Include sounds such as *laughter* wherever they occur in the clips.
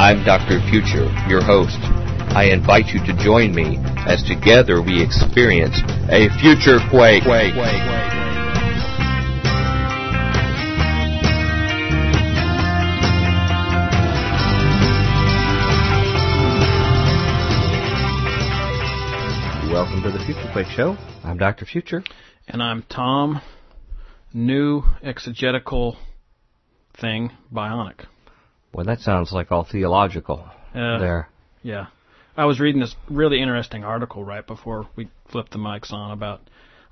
I'm Dr. Future, your host. I invite you to join me as together we experience a future quake. Welcome to the Future Quake Show. I'm Dr. Future. And I'm Tom, new exegetical thing, bionic. Well, that sounds like all theological Uh, there. Yeah. I was reading this really interesting article right before we flipped the mics on about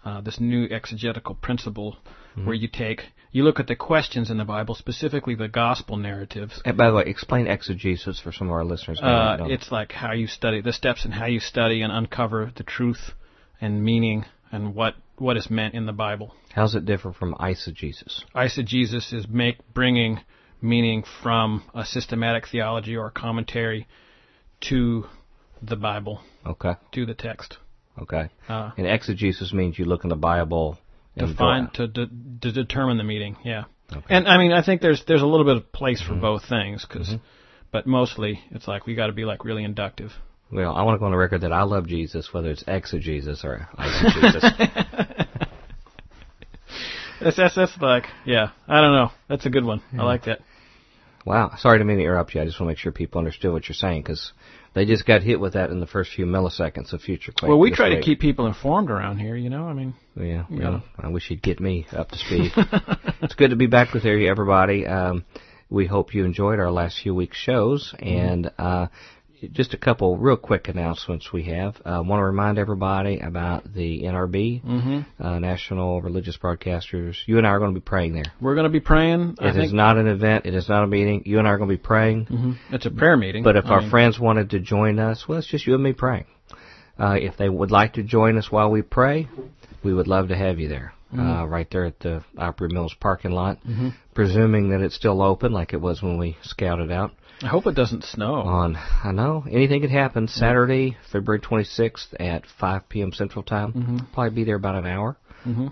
uh, this new exegetical principle where you take, you look at the questions in the Bible, specifically the gospel narratives. And by the way, explain exegesis for some of our listeners. Uh, it's like how you study, the steps in how you study and uncover the truth and meaning and what, what is meant in the Bible. How's it different from eisegesis? Eisegesis is make bringing meaning from a systematic theology or commentary to the Bible, Okay, to the text. okay. Uh, And exegesis means you look in the Bible to and find to, de- to determine the meaning, yeah. Okay. And I mean, I think there's there's a little bit of place Mm-hmm. for both things, 'cause- but mostly it's like we got to be like really inductive. Well, I want to go on the record that I love Jesus, whether it's exegesis or eisegesis. *laughs* *laughs* That's, that's that's like yeah, I don't know. That's a good one. I like that. Wow, sorry to mean to interrupt you. I just want to make sure people understood what you're saying because they just got hit with that in the first few milliseconds of Future Quake. Well, we try to keep people informed around here. You know, I mean, Yeah, You know. I wish you'd get me up to speed. *laughs* it's good to be back with you, everybody. Um, we hope you enjoyed our last few weeks' shows, and uh, just a couple real quick announcements we have. I uh, want to remind everybody about the NRB, Mm-hmm. uh, National Religious Broadcasters. You and I are going to be praying there. we're going to be praying. It is not an event. It is not a meeting. You and I are going to be praying. Mhm. it's a prayer meeting. But if I our mean, friends wanted to join us, well, it's just you and me praying. Uh, if they would like to join us while we pray, we would love to have you there. Uh, right there at the Opry Mills parking lot, presuming that it's still open like it was when we scouted out I hope it doesn't snow. on, I know, anything could happen. Saturday, February 26th at 5 p.m. Central Time. Probably be there about an hour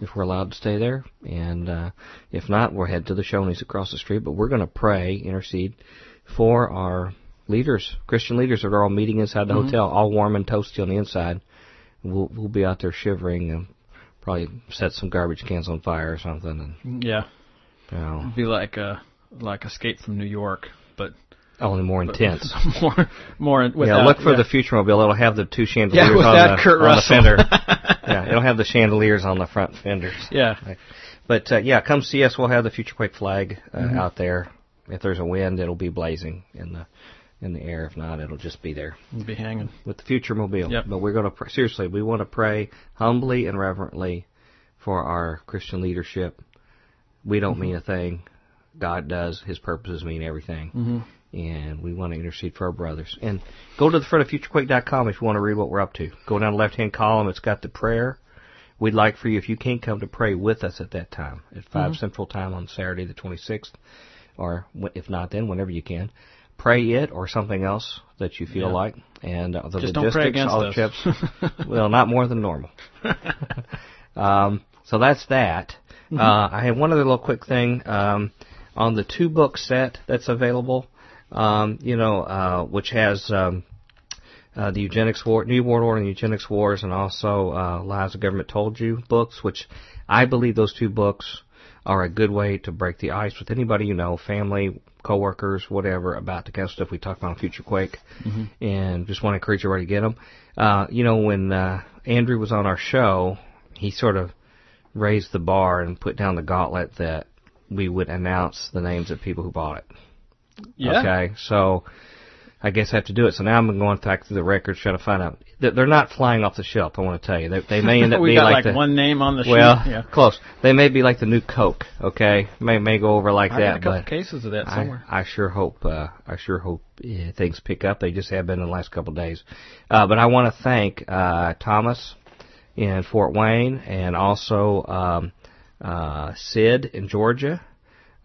if we're allowed to stay there. And uh, if not, we'll head to the Shoney's across the street. But we're going to pray, intercede for our leaders, Christian leaders that are all meeting inside the hotel, all warm and toasty on the inside. We'll we'll be out there shivering and probably set some garbage cans on fire or something. And yeah, you know, it'd be like uh like Escape from New York, but only more intense. *laughs* more more without, yeah, look for yeah. the Future Mobile. It'll have the two chandeliers Yeah, on, the, Kurt on the fender. *laughs* yeah, it'll have the chandeliers on the front fenders. Yeah. But uh, yeah, come see us. We'll have the Future Quake flag uh, Mm-hmm. out there. If there's a wind, it'll be blazing in the in the air. If not, it'll just be there It'll be hanging. with the Future Mobile. Yep. But we're going to pr- seriously, we want to pray humbly and reverently for our Christian leadership. We don't mean a thing. God does. His purposes mean everything. Mm-hmm. And we want to intercede for our brothers. And go to the front of futurequake.com if you want to read what we're up to. Go down the left hand column. It's got the prayer. We'd like for you, if you can't come to pray with us at that time, at 5 Central Time on Saturday the 26th, or if not then, whenever you can, pray it or something else that you feel Yeah. like. And uh, the Just don't logistics, pray against all the chips, *laughs* *laughs* well, not more than normal. *laughs* um, so that's that. Mm-hmm. Uh, I have one other little quick thing um, on the two book set that's available. Um, you know, uh, which has um, uh, the eugenics war, New World Order and the eugenics wars, and also uh, Lies the Government Told You books, which I believe those two books are a good way to break the ice with anybody you know, family, coworkers, whatever, about the kind of stuff we talk about on Future Quake. And just want to encourage everybody to get them. Uh, you know, when uh, Andrew was on our show, he sort of raised the bar and put down the gauntlet that we would announce the names of people who bought it. Yeah. Okay, so I guess I have to do it. So now I'm going back through the records trying to find out. They're they're not flying off the shelf. I want to tell you, they, they may end up *laughs* we being got like, like, the one name on the well, yeah. close. They may be like the new Coke. Okay, may may go over like I got that, a couple but cases of that I, somewhere. I sure hope uh, I sure hope uh, things pick up. They just have been in the last couple of days. Uh, but I want to thank uh, Thomas in Fort Wayne and also um, uh, Sid in Georgia,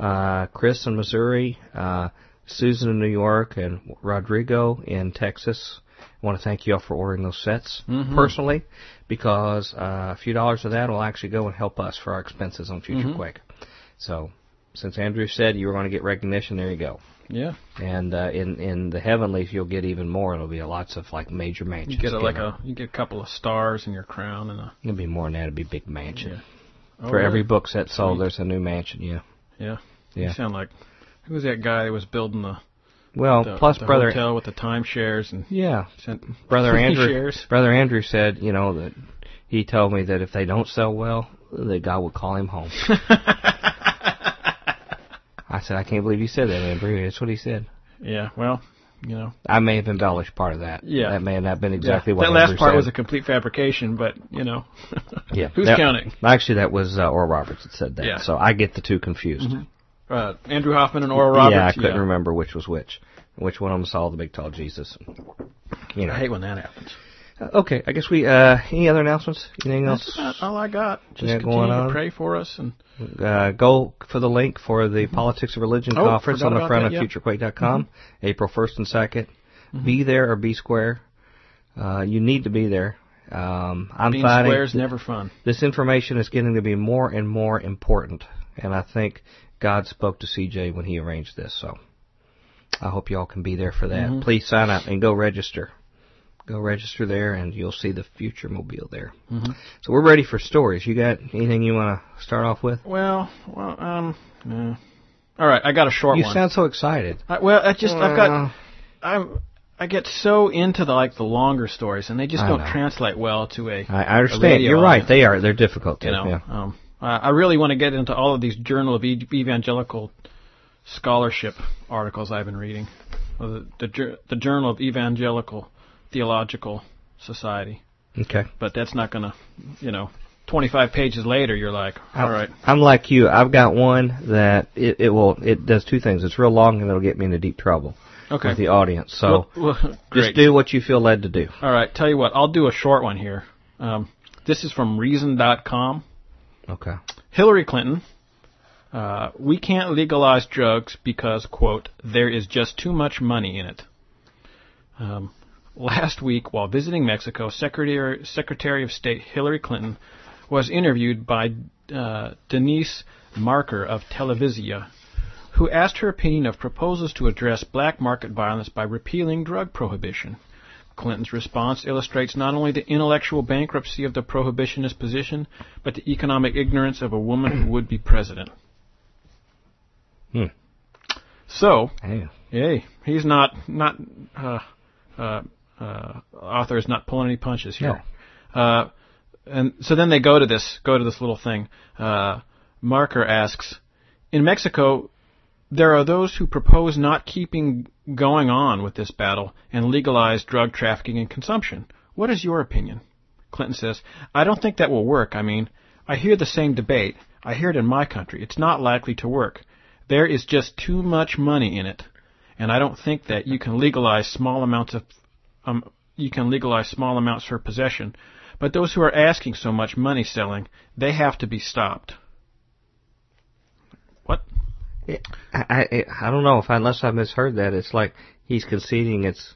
uh, Chris in Missouri, uh, Susan in New York, and Rodrigo in Texas. I want to thank you all for ordering those sets Mhm. personally because uh, a few dollars of that will actually go and help us for our expenses on Future Mhm. Quake. So since Andrew said you were going to get recognition, there you go. Yeah. And uh, in in the heavenlies, you'll get even more. It'll be lots of like major mansions. You get a, like a you get a couple of stars in your crown and a It'll be more than that. It'll be big mansion. Yeah. For Oh, really? every book set sold, Sweet. there's a new mansion. Yeah. Yeah. Yeah. You sound like who was that guy that was building the, Well, the, plus the brother. hotel with the timeshares and Yeah, brother *laughs* Andrew. shares? Brother Andrew said, you know that he told me that if they don't sell well, that God would call him home. *laughs* I said, I can't believe you said that, Andrew. That's what he said. yeah. Well, you know. I may have embellished part of that. Yeah. that may have not been exactly yeah. what that last Andrew part said. was a complete fabrication, but you know. *laughs* yeah. Who's counting? Actually, that was uh, Oral Roberts that said that. Yeah. So I get the two confused. Uh, Andrew Hoffman and Oral Roberts. Yeah, I couldn't remember which was which. Which one of them saw the big tall Jesus? You know. I hate when that happens. Uh, Okay, I guess we. Uh, any other announcements? Anything That's else? about all I got. Just continue going to on. pray for us and Uh, go for the link for the Politics of Religion Oh, conference on the front that, of yeah. FutureQuake.com, April 1st and 2nd. Be there or be square. Uh, you need to be there. Um, I'm being finding square is never fun. this information is getting to be more and more important, and I think God spoke to CJ when he arranged this. So I hope y'all can be there for that. Mm-hmm. Please sign up and go register. Go register there, and you'll see the future mobile there. Mm-hmm. So we're ready for stories. You got anything you want to start off with? Well, well, um, uh, all right. I got a short You one. sound so excited. I, well, I just I've got I'm I get so into the like the longer stories, and they just I don't know. translate well to a I, I understand. radio You're right. They are. They're difficult. To, you know. yeah. Um, I I really want to get into all of these Journal of Evangelical Scholarship articles I've been reading, the the, the Journal of Evangelical Theological Society. Okay. But that's not going to, you know, 25 pages later, you're like, all right. I'm like you. I've got one that it, it will. It does two things. It's real long and it'll get me into deep trouble Okay. with the audience. So Well, well, just do what you feel led to do. All right, tell you what, I'll do a short one here. Um, this is from Reason.com. Okay. Hillary Clinton. Uh, we can't legalize drugs because, quote, there is just too much money in it. Um, last week, while visiting Mexico, Secretary, Secretary of State Hillary Clinton was interviewed by uh, Denise Maerker of Televisa, who asked her opinion of proposals to address black market violence by repealing drug prohibition. Clinton's response illustrates not only the intellectual bankruptcy of the prohibitionist position, but the economic ignorance of a woman who would be president. Hmm. So, Hey. yay, he's not not uh, uh, uh, author is not pulling any punches here. Uh, and so then they go to this go to this little thing. Uh, Maerker asks, in Mexico, there are those who propose not keeping going on with this battle and legalize drug trafficking and consumption. What is your opinion? Clinton says, I don't think that will work. I mean, I hear the same debate. I hear it in my country. It's not likely to work. There is just too much money in it, and I don't think that you can legalize small amounts of um, you can legalize small amounts for possession. But those who are asking so much money selling, they have to be stopped. What? I, I I don't know if I, unless I misheard that, it's like he's conceding it's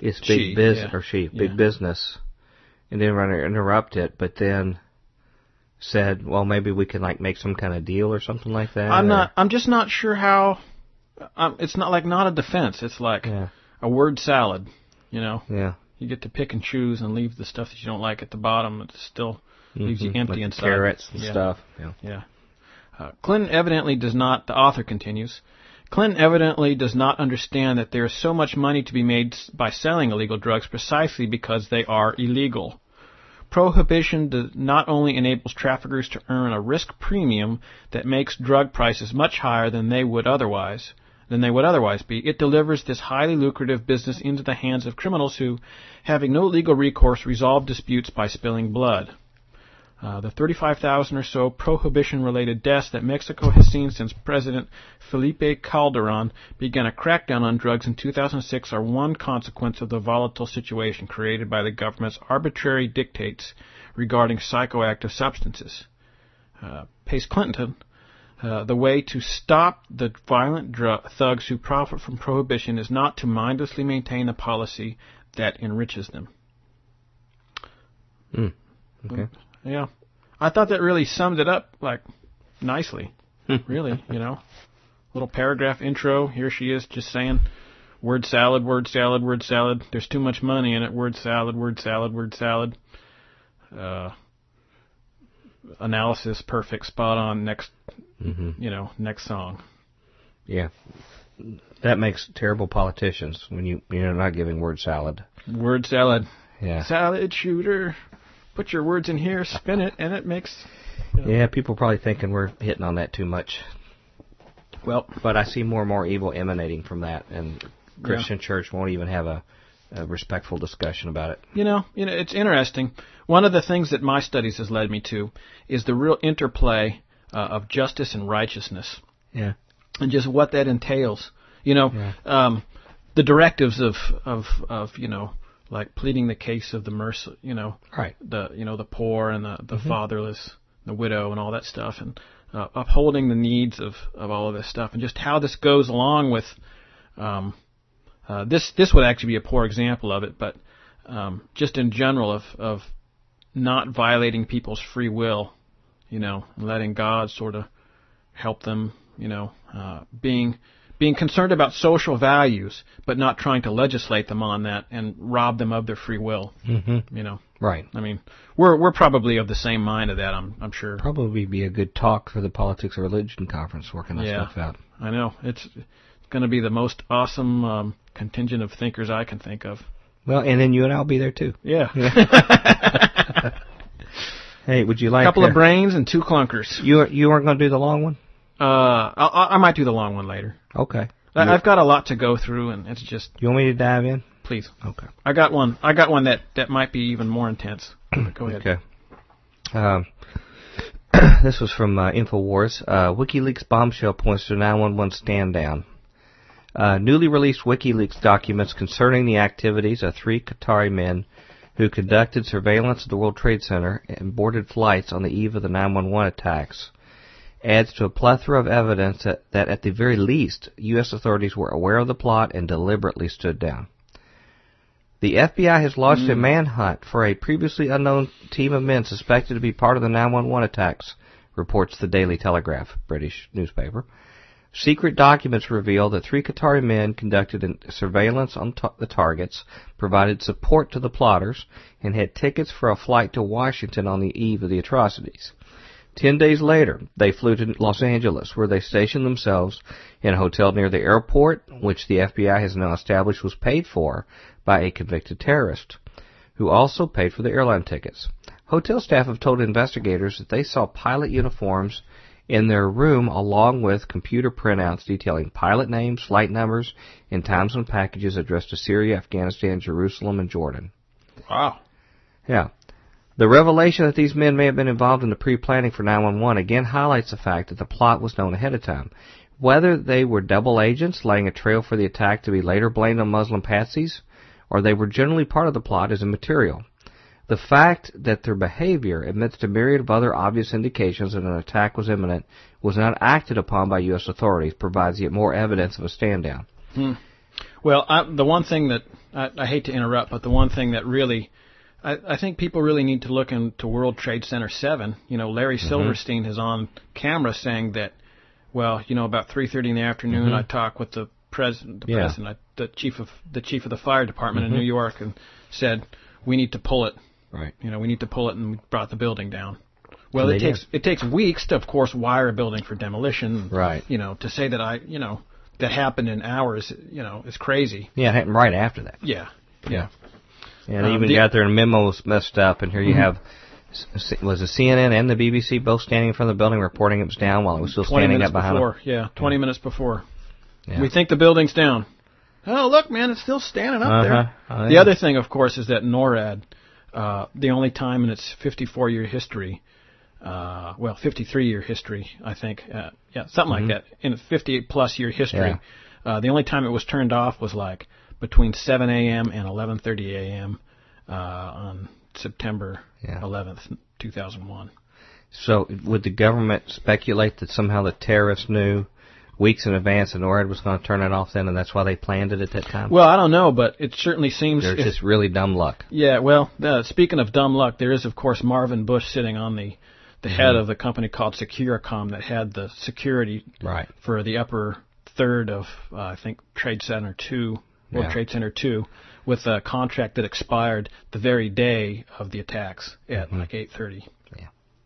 it's big business yeah. or she Yeah. big business, and then run interrupt it, but then said, well, maybe we can like make some kind of deal or something like that. I'm or- not. I'm just not sure how. Um, it's not like not a defense. It's like Yeah. a word salad. You know, Yeah. you get to pick and choose and leave the stuff that you don't like at the bottom. It still leaves you Mhm. empty Like inside. Carrots and Yeah. stuff. Yeah. Yeah. Uh, Clinton evidently does not, the author continues, Clinton evidently does not understand that there is so much money to be made by selling illegal drugs precisely because they are illegal. Prohibition not only enables traffickers to earn a risk premium that makes drug prices much higher than they would otherwise than they would otherwise be. It delivers this highly lucrative business into the hands of criminals who, having no legal recourse, resolve disputes by spilling blood. Uh, the 35,000 or so prohibition-related deaths that Mexico has seen since President Felipe Calderon began a crackdown on drugs in 2006 are one consequence of the volatile situation created by the government's arbitrary dictates regarding psychoactive substances. Uh, Pace Clinton, uh, the way to stop the violent dru- thugs who profit from prohibition is not to mindlessly maintain a policy that enriches them. Okay. Yeah. I thought that really summed it up like nicely. really, you know. Little paragraph intro. Here she is just saying word salad, word salad, word salad. There's too much money in it. Word salad, word salad, word salad. Uh, analysis perfect, spot on. Next, hmm you know, next song. Yeah. That makes terrible politicians when you you're not giving word salad. Word salad. Yeah. Salad shooter. Put your words in here, spin it, and it makes. Yeah, people are probably thinking we're hitting on that too much. Well, But I see more and more evil emanating from that, and Christian church won't even have a, a respectful discussion about it. You know, you know, it's interesting. One of the things that my studies has led me to is the real interplay uh, of justice and righteousness, Yeah. and just what that entails. You know, Yeah. um, the directives of of of you know, like pleading the case of the mercy, you know, Right. the you know the poor and the the fatherless, the widow, and all that stuff, and uh, upholding the needs of of all of this stuff, and just how this goes along with. Um, uh, this this would actually be a poor example of it, but um, just in general of of not violating people's free will, you know, and letting God sort of help them, you know, uh, being being concerned about social values, but not trying to legislate them on that and rob them of their free will. Mm-hmm. You know, Right. I mean, we're we're probably of the same mind of that. I'm I'm sure. Probably be a good talk for the Politics of Religion conference working that Yeah. stuff out. I know it's going to be the most awesome um, contingent of thinkers I can think of. Well, and then you and I'll be there too. Yeah, *laughs* Hey, would you like a couple uh, of brains and two clunkers. You you aren't going to do the long one? Uh, I, I might do the long one later. Okay. I, I've got a lot to go through, and it's just You want me to dive in? please. Okay. I got one. I got one that that might be even more intense. Go ahead. Okay. Um, *clears throat* this was from uh, Infowars. Uh, WikiLeaks bombshell points to 911 stand down. Uh, newly released WikiLeaks documents concerning the activities of three Qatari men who conducted surveillance of the World Trade Center and boarded flights on the eve of the 911 attacks adds to a plethora of evidence that, that at the very least, U.S. authorities were aware of the plot and deliberately stood down. The FBI has launched a hmm. manhunt for a previously unknown team of men suspected to be part of the 911 attacks, reports the Daily Telegraph, British newspaper. Secret documents reveal that three Qatari men conducted surveillance on ta- the targets, provided support to the plotters, and had tickets for a flight to Washington on the eve of the atrocities. Ten days later, they flew to Los Angeles, where they stationed themselves in a hotel near the airport, which the FBI has now established was paid for by a convicted terrorist, who also paid for the airline tickets. Hotel staff have told investigators that they saw pilot uniforms in their room along with computer printouts detailing pilot names, flight numbers, and times on packages addressed to Syria, Afghanistan, Jerusalem, and Jordan. Wow. Yeah. The revelation that these men may have been involved in the pre-planning for 911 again highlights the fact that the plot was known ahead of time. Whether they were double agents laying a trail for the attack to be later blamed on Muslim patsies, or they were generally part of the plot is immaterial. The fact that their behavior, amidst a myriad of other obvious indications that an attack was imminent, was not acted upon by U.S. authorities provides yet more evidence of a stand down. Hmm. Well, I, the one thing that I, I hate to interrupt, but the one thing that really I, I think people really need to look into World Trade Center Seven. You know, Larry mm-hmm. Silverstein is on camera saying that. Well, you know, about three thirty in the afternoon, mm-hmm. I talked with the president, the Yeah. president, I, the chief of the chief of the fire department in New mm-hmm. York, and said we need to pull it. Right. You know, we need to pull it, and we brought the building down. Well, it they takes it takes weeks to, of course, wire a building for demolition. Right. You know, to say that I, you know, that happened in hours, you know, is crazy. Yeah, it happened right after that. Yeah. Yeah. And Um, even the- got their memos messed up, and here you have was the CNN and the BBC both standing in front of the building reporting it was down while it was still standing up behind before. Yeah, 20 minutes before. Yeah. We think the building's down. Oh, look, man, it's still standing up Uh-huh. there. Oh, The yeah. other thing, of course, is that NORAD, uh, the only time in its 54 year history, uh, well, 53 year history, I think, uh, yeah, something like that, in its 58 plus year history, Mm-hmm. Yeah. uh, the only time it was turned off was like between 7 a.m. and 11:30 a.m. Uh, on September Yeah. 11th, 2001. So would the government speculate that somehow the terrorists knew weeks in advance that NORAD was going to turn it off then, and that's why they planned it at that time? Well, I don't know, but it certainly seems There's if- just really dumb luck. Yeah, well, uh, speaking of dumb luck, there is of course Marvin Bush sitting on the the head of the company called Securacom that had the security Right. for the upper third of uh, I think Trade Center Two, World Yeah. Trade Center Two, with a contract that expired the very day of the attacks at Mm-hmm. like 8:30.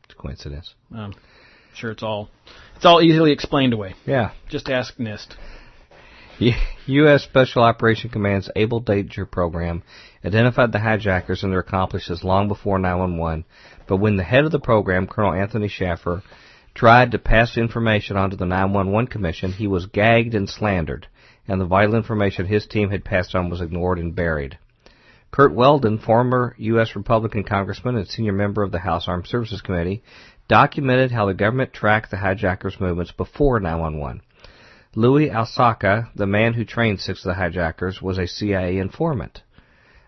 It's a coincidence. Um, sure, it's all it's all easily explained away. Yeah. Just ask NIST. U.S. Special Operation Command's Able Danger program identified the hijackers and their accomplices long before 911, but when the head of the program, Colonel Anthony Shaffer, tried to pass information on to the 911 Commission, he was gagged and slandered, and the vital information his team had passed on was ignored and buried. Curt Weldon, former U.S. Republican congressman and senior member of the House Armed Services Committee, documented how the government tracked the hijackers' movements before 911. Louis Alsaka, the man who trained six of the hijackers, was a CIA informant.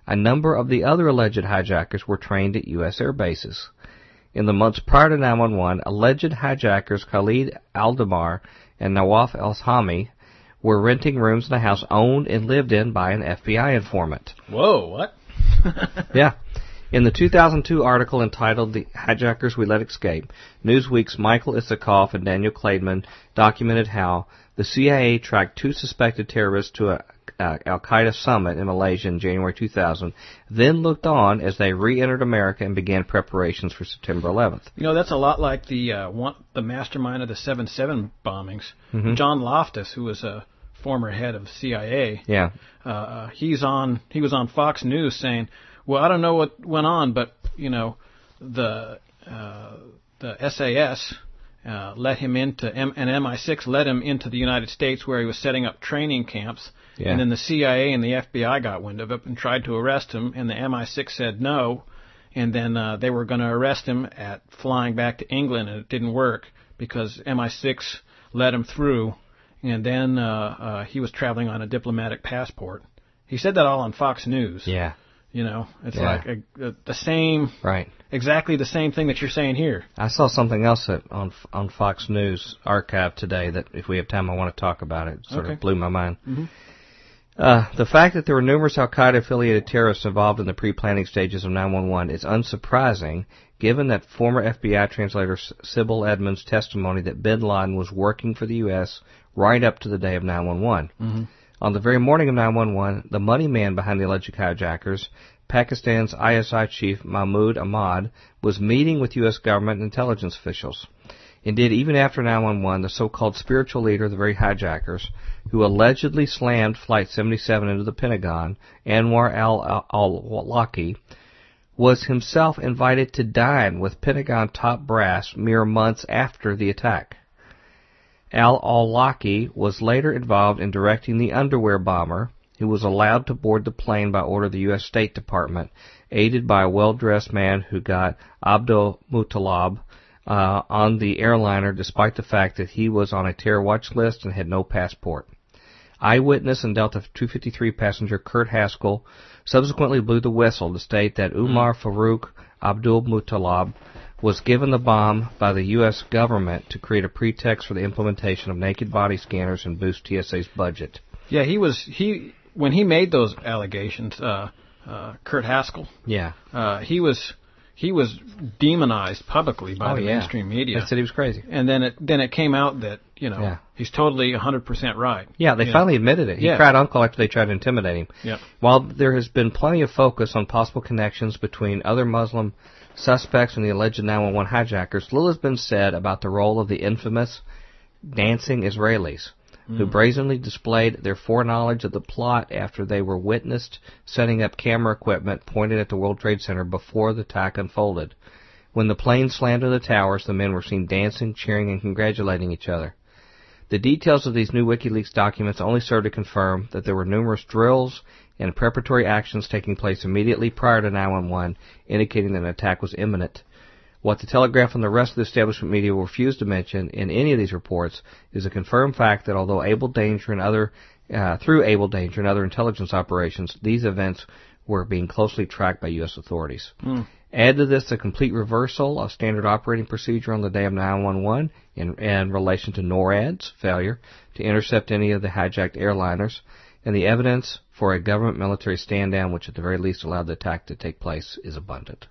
A number of the other alleged hijackers were trained at U.S. air bases. In the months prior to 911, alleged hijackers Khalid Aldamar and Nawaf El-Hami were renting rooms in a house owned and lived in by an FBI informant. Whoa, what? *laughs* *laughs* Yeah. In the 2002 article entitled The Hijackers We Let Escape, Newsweek's Michael Isikoff and Daniel Klaidman documented how the CIA tracked two suspected terrorists to a uh, Al Qaeda summit in Malaysia in January 2000, then looked on as they re-entered America and began preparations for September 11th. You know, that's a lot like the uh, one, the mastermind of the 7/7 bombings, Mm-hmm. John Loftus, who was a former head of CIA. Yeah, Uh, uh, he's on. He was on Fox News saying, "Well, I don't know what went on, but you know, the uh, the SAS." Uh, let him into M- and MI6 led him into the United States where he was setting up training camps, Yeah. and then the CIA and the FBI got wind of it and tried to arrest him, and the MI6 said no, and then uh, they were going to arrest him at flying back to England, and it didn't work because MI6 let him through, and then uh, uh, he was traveling on a diplomatic passport. He said that all on Fox News. yeah, You know, it's Yeah. like a, a, the same, right. exactly the same thing that you're saying here. I saw something else that on on Fox News archive today that if we have time I want to talk about it. It sort Okay. of blew my mind. Uh, the fact that there were numerous Al Qaeda affiliated terrorists involved in the pre-planning stages of 911 is unsurprising, given that former FBI translator Sibel Edmonds' testimony that Bin Laden was working for the U.S. right up to the day of 911. On the very morning of 911, the money man behind the alleged hijackers, Pakistan's ISI chief Mahmoud Ahmad, was meeting with U.S. government intelligence officials. Indeed, even after 911, the so-called spiritual leader of the very hijackers, who allegedly slammed Flight 77 into the Pentagon, Anwar al-Awlaki, was himself invited to dine with Pentagon top brass mere months after the attack. Al-Awlaki was later involved in directing the underwear bomber, who was allowed to board the plane by order of the U.S. State Department, aided by a well-dressed man who got Abdul Muttalab uh, on the airliner despite the fact that he was on a terror watch list and had no passport. Eyewitness and Delta 253 passenger Kurt Haskell subsequently blew the whistle to state that Umar Farouk Abdulmutallab was given the bomb by the U.S. government to create a pretext for the implementation of naked body scanners and boost TSA's budget. Yeah, he was he when he made those allegations. Uh, uh, Kurt Haskell, Yeah. uh, he was he was demonized publicly by oh, the yeah. mainstream media. They said he was crazy. and then it then it came out that you know Yeah. he's totally 100% right. Yeah, they finally admitted it. He Yeah. cried uncle after they tried to intimidate him. Yeah. While there has been plenty of focus on possible connections between other Muslim suspects and the alleged 911 hijackers, little has been said about the role of the infamous dancing Israelis, who mm-hmm. brazenly displayed their foreknowledge of the plot after they were witnessed setting up camera equipment pointed at the World Trade Center before the attack unfolded. When the plane slammed into the towers, the men were seen dancing, cheering, and congratulating each other. The details of these new WikiLeaks documents only serve to confirm that there were numerous drills and preparatory actions taking place immediately prior to 911, indicating that an attack was imminent. What the Telegraph and the rest of the establishment media will refuse to mention in any of these reports is a confirmed fact that although Able Danger and other, uh, through Able Danger and other intelligence operations, these events were being closely tracked by U.S. authorities. Add to this the complete reversal of standard operating procedure on the day of 911 in, in relation to NORAD's failure to intercept any of the hijacked airliners, and the evidence for a government military stand down, which at the very least allowed the attack to take place, is abundant.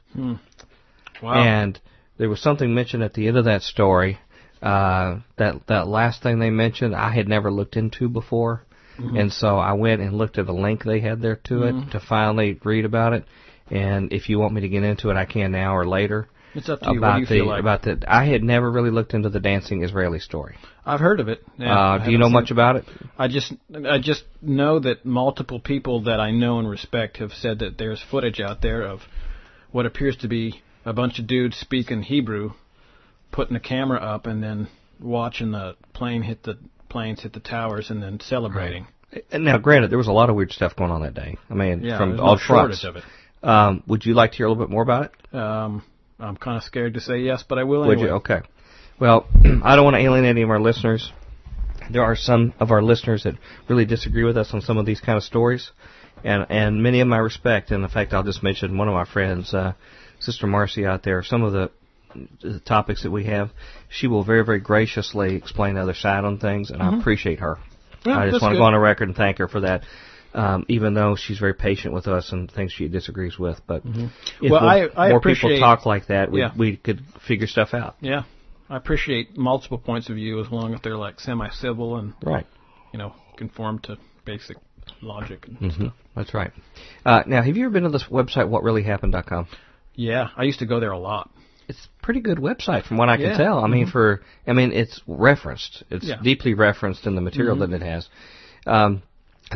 Wow. And there was something mentioned at the end of that story. Uh, that that last thing they mentioned, I had never looked into before, mm-hmm. and so I went and looked at a link they had there to mm-hmm. it to finally read about it. And if you want me to get into it, I can now or later. It's up to you. About the like? about the I had never really looked into the dancing Israeli story. I've heard of it. Yeah, uh, do you know much about it? I just I just know that multiple people that I know and respect have said that there's footage out there of what appears to be a bunch of dudes speaking Hebrew, putting the camera up, and then watching the plane hit the planes hit the towers, and then celebrating. Right. And now, granted, there was a lot of weird stuff going on that day. I mean, yeah, from all no fronts. of it. Um, would you like to hear a little bit more about it? Um, I'm kind of scared to say yes, but I will anyway. Would you? Okay. Well, *clears throat* I don't want to alienate any of our listeners. There are some of our listeners that really disagree with us on some of these kind of stories, and and many of my respect. And in fact, I'll just mention one of my friends, uh, Sister Marcy, out there. Some of the, the topics that we have, she will very very graciously explain the other side on things, and mm-hmm. I appreciate her. Yeah, I just want to go on a record and thank her for that um, even though she's very patient with us and things she disagrees with. But mm-hmm. if well, I, I more people talk like that, we, yeah. we could figure stuff out. Yeah, I appreciate multiple points of view as long as they're like semi-civil and right, you know, conform to basic logic and mm-hmm. stuff. That's right. Uh, now, have you ever been to this website, whatreallyhappened.com? Yeah, I used to go there a lot. It's a pretty good website from what I yeah. can tell. I mm-hmm. mean, for I mean, it's referenced. It's yeah. deeply referenced in the material mm-hmm. that it has. Um,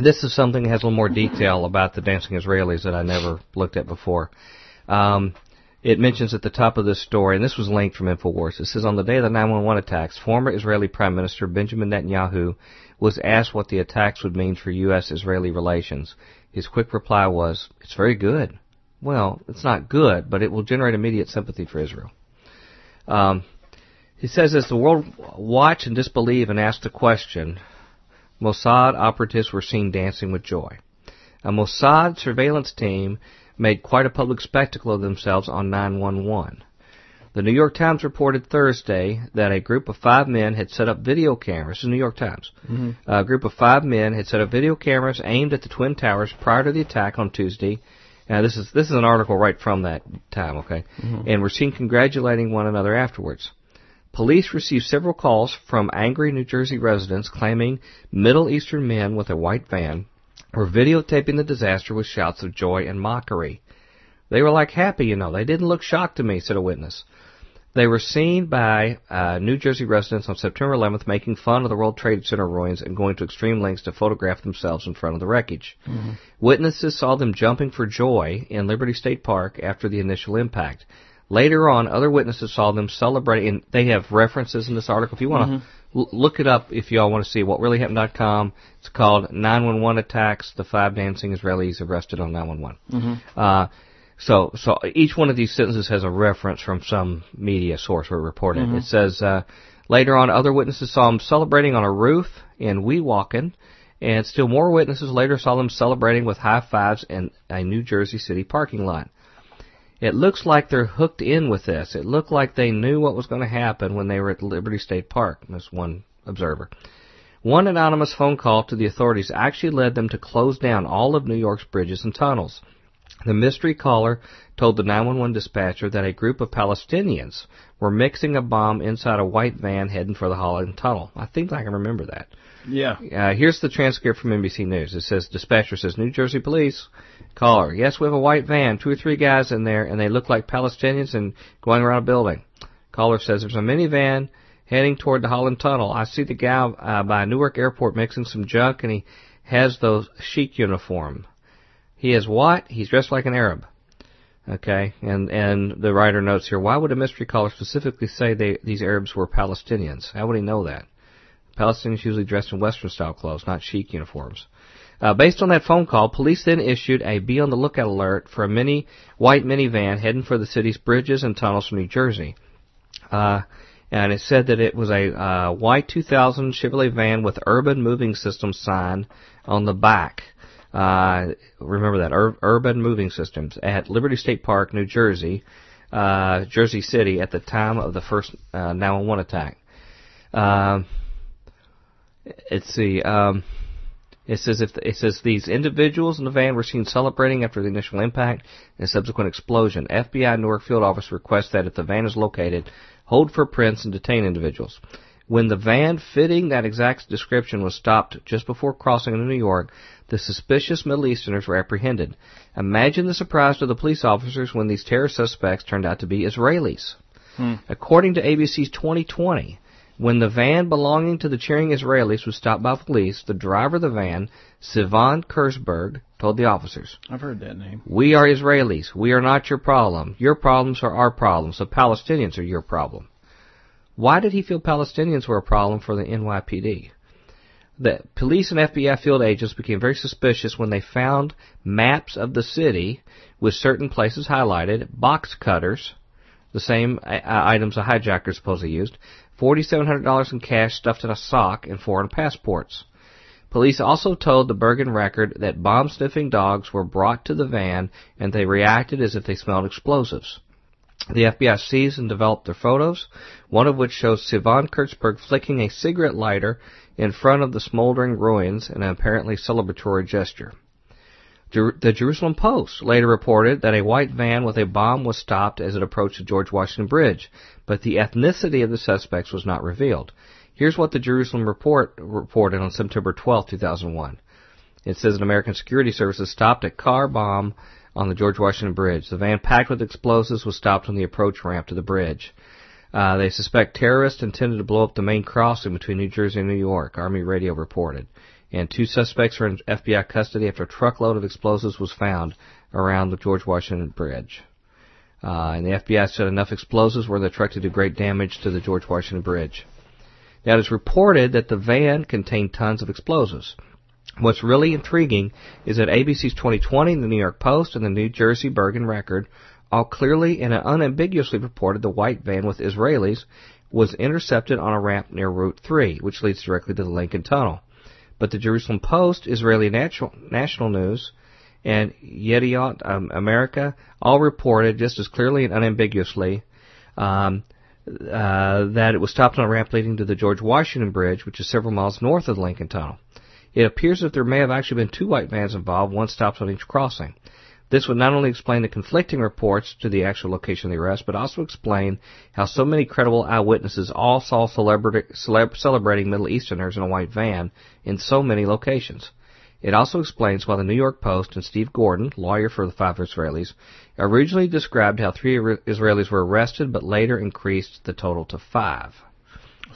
this is something that has a little more detail about the dancing Israelis that I never looked at before. Um, it mentions at the top of this story, and this was linked from InfoWars. It says on the day of the 911 attacks, former Israeli Prime Minister Benjamin Netanyahu was asked what the attacks would mean for U.S.-Israeli relations. His quick reply was, "It's very good." Well, it's not good, but it will generate immediate sympathy for Israel. Um, he says, as the world watch and disbelieve and ask the question, Mossad operatives were seen dancing with joy. A Mossad surveillance team made quite a public spectacle of themselves on 911. The New York Times reported Thursday that a group of five men had set up video cameras. The New York Times. Mm-hmm. A group of five men had set up video cameras aimed at the Twin Towers prior to the attack on Tuesday. Now this is this is an article right from that time, okay? Mm-hmm. And were seen congratulating one another afterwards. Police received several calls from angry New Jersey residents claiming Middle Eastern men with a white van were videotaping the disaster with shouts of joy and mockery. They were like happy, you know. They didn't look shocked to me, said a witness. They were seen by uh, New Jersey residents on September 11th making fun of the World Trade Center ruins and going to extreme lengths to photograph themselves in front of the wreckage. Mm-hmm. Witnesses saw them jumping for joy in Liberty State Park after the initial impact. Later on, other witnesses saw them celebrating, and they have references in this article. If you want to mm-hmm. l- look it up, if y'all want to see what really happened.com, it's called 911 attacks. The five dancing Israelis arrested on 911. Mm-hmm. Uh, so, so each one of these sentences has a reference from some media source or reported. Mm-hmm. It says uh, later on, other witnesses saw them celebrating on a roof in Weehawken, and still more witnesses later saw them celebrating with high fives in a New Jersey City parking lot. It looks like they're hooked in with this. It looked like they knew what was going to happen when they were at Liberty State Park, as one observer. One anonymous phone call to the authorities actually led them to close down all of New York's bridges and tunnels. The mystery caller told the 911 dispatcher that a group of Palestinians were mixing a bomb inside a white van heading for the Holland Tunnel. I think I can remember that. Yeah. Uh, here's the transcript from NBC News. It says, dispatcher says, New Jersey police, caller, yes, we have a white van, two or three guys in there, and they look like Palestinians and going around a building. Caller says, there's a minivan heading toward the Holland Tunnel. I see the guy uh, by Newark Airport mixing some junk, and he has those sheik uniform. He is what? He's dressed like an Arab. Okay, and and the writer notes here, why would a mystery caller specifically say they, these Arabs were Palestinians? How would he know that? Palestinians usually dressed in Western style clothes, not sheik uniforms. Uh, based on that phone call, police then issued a be on the lookout alert for a mini white minivan heading for the city's bridges and tunnels from New Jersey. Uh, and it said that it was a uh, white 2000 Chevrolet van with urban moving system sign on the back. Uh, remember that Ur- urban moving systems at Liberty State Park, New Jersey, uh, Jersey City, at the time of the first uh, 911 attack. Let's see. Um, It says if it says these individuals in the van were seen celebrating after the initial impact and subsequent explosion. FBI Newark field office requests that if the van is located, hold for prints and detain individuals. When the van fitting that exact description was stopped just before crossing into New York, the suspicious Middle Easterners were apprehended. Imagine the surprise to the police officers when these terror suspects turned out to be Israelis. Hmm. According to ABC's 2020, when the van belonging to the cheering Israelis was stopped by police, the driver of the van, Sivan Kurzberg, told the officers, I've heard that name. We are Israelis. We are not your problem. Your problems are our problems. The Palestinians are your problem. Why did he feel Palestinians were a problem for the NYPD? The police and FBI field agents became very suspicious when they found maps of the city with certain places highlighted, box cutters, the same uh, items a hijacker supposedly used, $4,700 in cash stuffed in a sock, and foreign passports. Police also told the Bergen Record that bomb sniffing dogs were brought to the van and they reacted as if they smelled explosives. The FBI seized and developed their photos, one of which shows Sivan Kurzberg flicking a cigarette lighter in front of the smoldering ruins in an apparently celebratory gesture. The Jerusalem Post later reported that a white van with a bomb was stopped as it approached the George Washington Bridge, but the ethnicity of the suspects was not revealed. Here's what the Jerusalem Report reported on September 12, 2001. It says an American Security Services stopped a car bomb on the George Washington Bridge. The van packed with explosives was stopped on the approach ramp to the bridge. Uh, they suspect terrorists intended to blow up the main crossing between New Jersey and New York, Army radio reported. And two suspects are in FBI custody after a truckload of explosives was found around the George Washington Bridge. Uh, and the FBI said enough explosives were in the truck to do great damage to the George Washington Bridge. Now it is reported that the van contained tons of explosives. What's really intriguing is that ABC's 2020, the New York Post, and the New Jersey Bergen Record all clearly and unambiguously reported the white van with Israelis was intercepted on a ramp near Route 3, which leads directly to the Lincoln Tunnel. But the Jerusalem Post, Israeli National, National News, and Yediot um, America all reported just as clearly and unambiguously um, uh, that it was stopped on a ramp leading to the George Washington Bridge, which is several miles north of the Lincoln Tunnel. It appears that there may have actually been two white vans involved, one stopped on each crossing. This would not only explain the conflicting reports to the actual location of the arrest, but also explain how so many credible eyewitnesses all saw celeb- celebrating Middle Easterners in a white van in so many locations. It also explains why the New York Post and Steve Gordon, lawyer for the five Israelis, originally described how three Israelis were arrested, but later increased the total to five.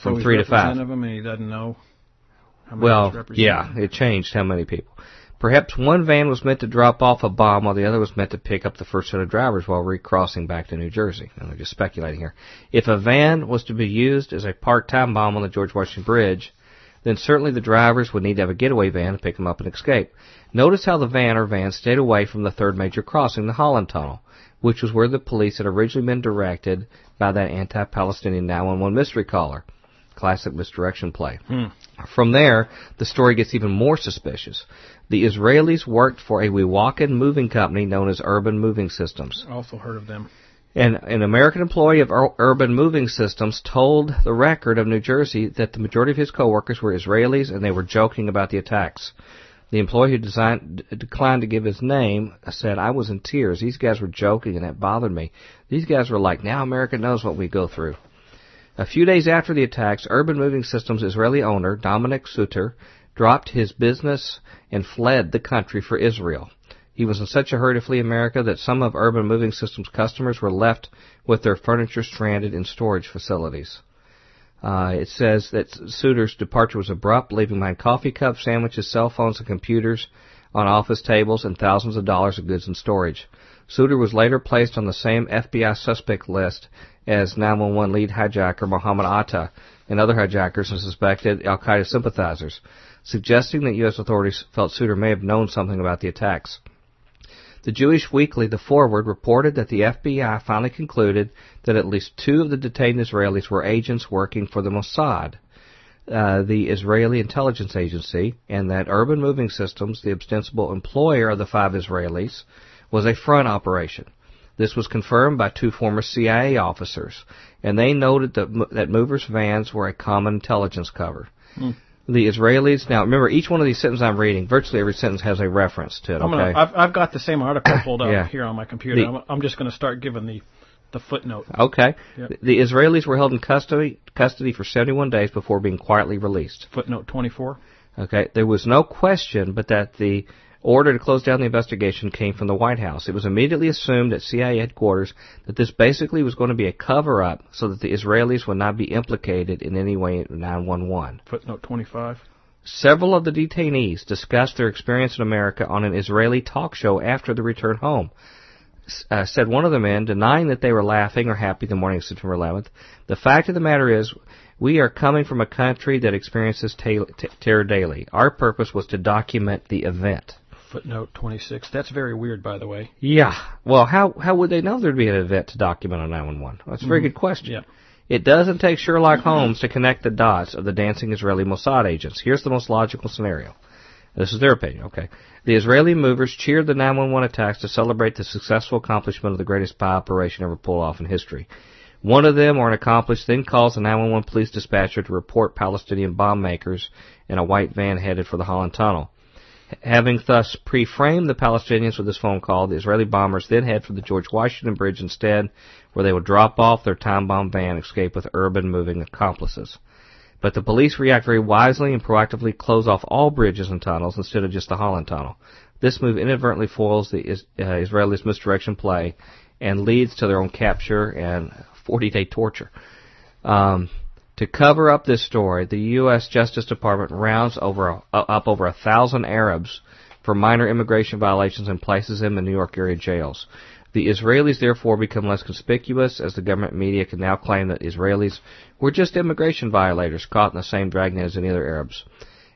From so three to five. Of them and he doesn't know well, yeah, it changed how many people. Perhaps one van was meant to drop off a bomb while the other was meant to pick up the first set of drivers while recrossing back to New Jersey. And I'm just speculating here. If a van was to be used as a part-time bomb on the George Washington Bridge, then certainly the drivers would need to have a getaway van to pick them up and escape. Notice how the van or vans stayed away from the third major crossing, the Holland Tunnel, which was where the police had originally been directed by that anti-Palestinian 911 mystery caller classic misdirection play. Hmm. From there, the story gets even more suspicious. The Israelis worked for a Weehawken moving company known as Urban Moving Systems. Also heard of them. And an American employee of Urban Moving Systems told the Record of New Jersey that the majority of his coworkers were Israelis and they were joking about the attacks. The employee who designed, declined to give his name said, I was in tears. These guys were joking and that bothered me. These guys were like, now America knows what we go through. A few days after the attacks, Urban Moving Systems Israeli owner Dominic Suter dropped his business and fled the country for Israel. He was in such a hurry to flee America that some of Urban Moving Systems customers were left with their furniture stranded in storage facilities. Uh, it says that Suter's departure was abrupt, leaving behind coffee cups, sandwiches, cell phones, and computers on office tables and thousands of dollars of goods in storage. Suter was later placed on the same FBI suspect list as 911 lead hijacker Mohammed Atta and other hijackers and suspected Al Qaeda sympathizers, suggesting that U.S. authorities felt Suter may have known something about the attacks. The Jewish Weekly, The Forward, reported that the FBI finally concluded that at least two of the detained Israelis were agents working for the Mossad, uh, the Israeli intelligence agency, and that Urban Moving Systems, the ostensible employer of the five Israelis, was a front operation. This was confirmed by two former CIA officers, and they noted that, that movers' vans were a common intelligence cover. Hmm. The Israelis. Now, remember, each one of these sentences I'm reading, virtually every sentence has a reference to it. Okay. gonna, I've, I've got the same article *coughs* pulled up Yeah. here on my computer. The- I'm, I'm just going to start giving the, the footnote. Okay. Yep. The- The Israelis were held in custody custody for 71 days before being quietly released. Footnote 24. Okay. There was no question but that the order to close down the investigation came from the White House. It was immediately assumed at CIA headquarters that this basically was going to be a cover up so that the Israelis would not be implicated in any way in 911. Footnote 25. Several of the detainees discussed their experience in America on an Israeli talk show after the return home. Uh, said one of the men, denying that they were laughing or happy the morning of September 11th. The fact of the matter is, we are coming from a country that experiences ta- t- terror daily. Our purpose was to document the event. Footnote 26. That's very weird, by the way. Yeah. Well, how how would they know there'd be an event to document on 911? That's a very mm-hmm. good question. Yeah. It doesn't take Sherlock Holmes to connect the dots of the dancing Israeli Mossad agents. Here's the most logical scenario. This is their opinion, okay? The Israeli movers cheered the 911 attacks to celebrate the successful accomplishment of the greatest spy operation ever pulled off in history. One of them, or an accomplice, then calls the 911 police dispatcher to report Palestinian bomb makers in a white van headed for the Holland Tunnel. Having thus pre-framed the Palestinians with this phone call, the Israeli bombers then head for the George Washington Bridge instead, where they will drop off their time bomb van and escape with urban moving accomplices. But the police react very wisely and proactively close off all bridges and tunnels instead of just the Holland Tunnel. This move inadvertently foils the uh, Israelis' misdirection play and leads to their own capture and 40-day torture. Um, to cover up this story, the U.S. Justice Department rounds over uh, up over a thousand Arabs for minor immigration violations and places them in New York area jails. The Israelis therefore become less conspicuous as the government media can now claim that Israelis were just immigration violators caught in the same dragnet as any other Arabs.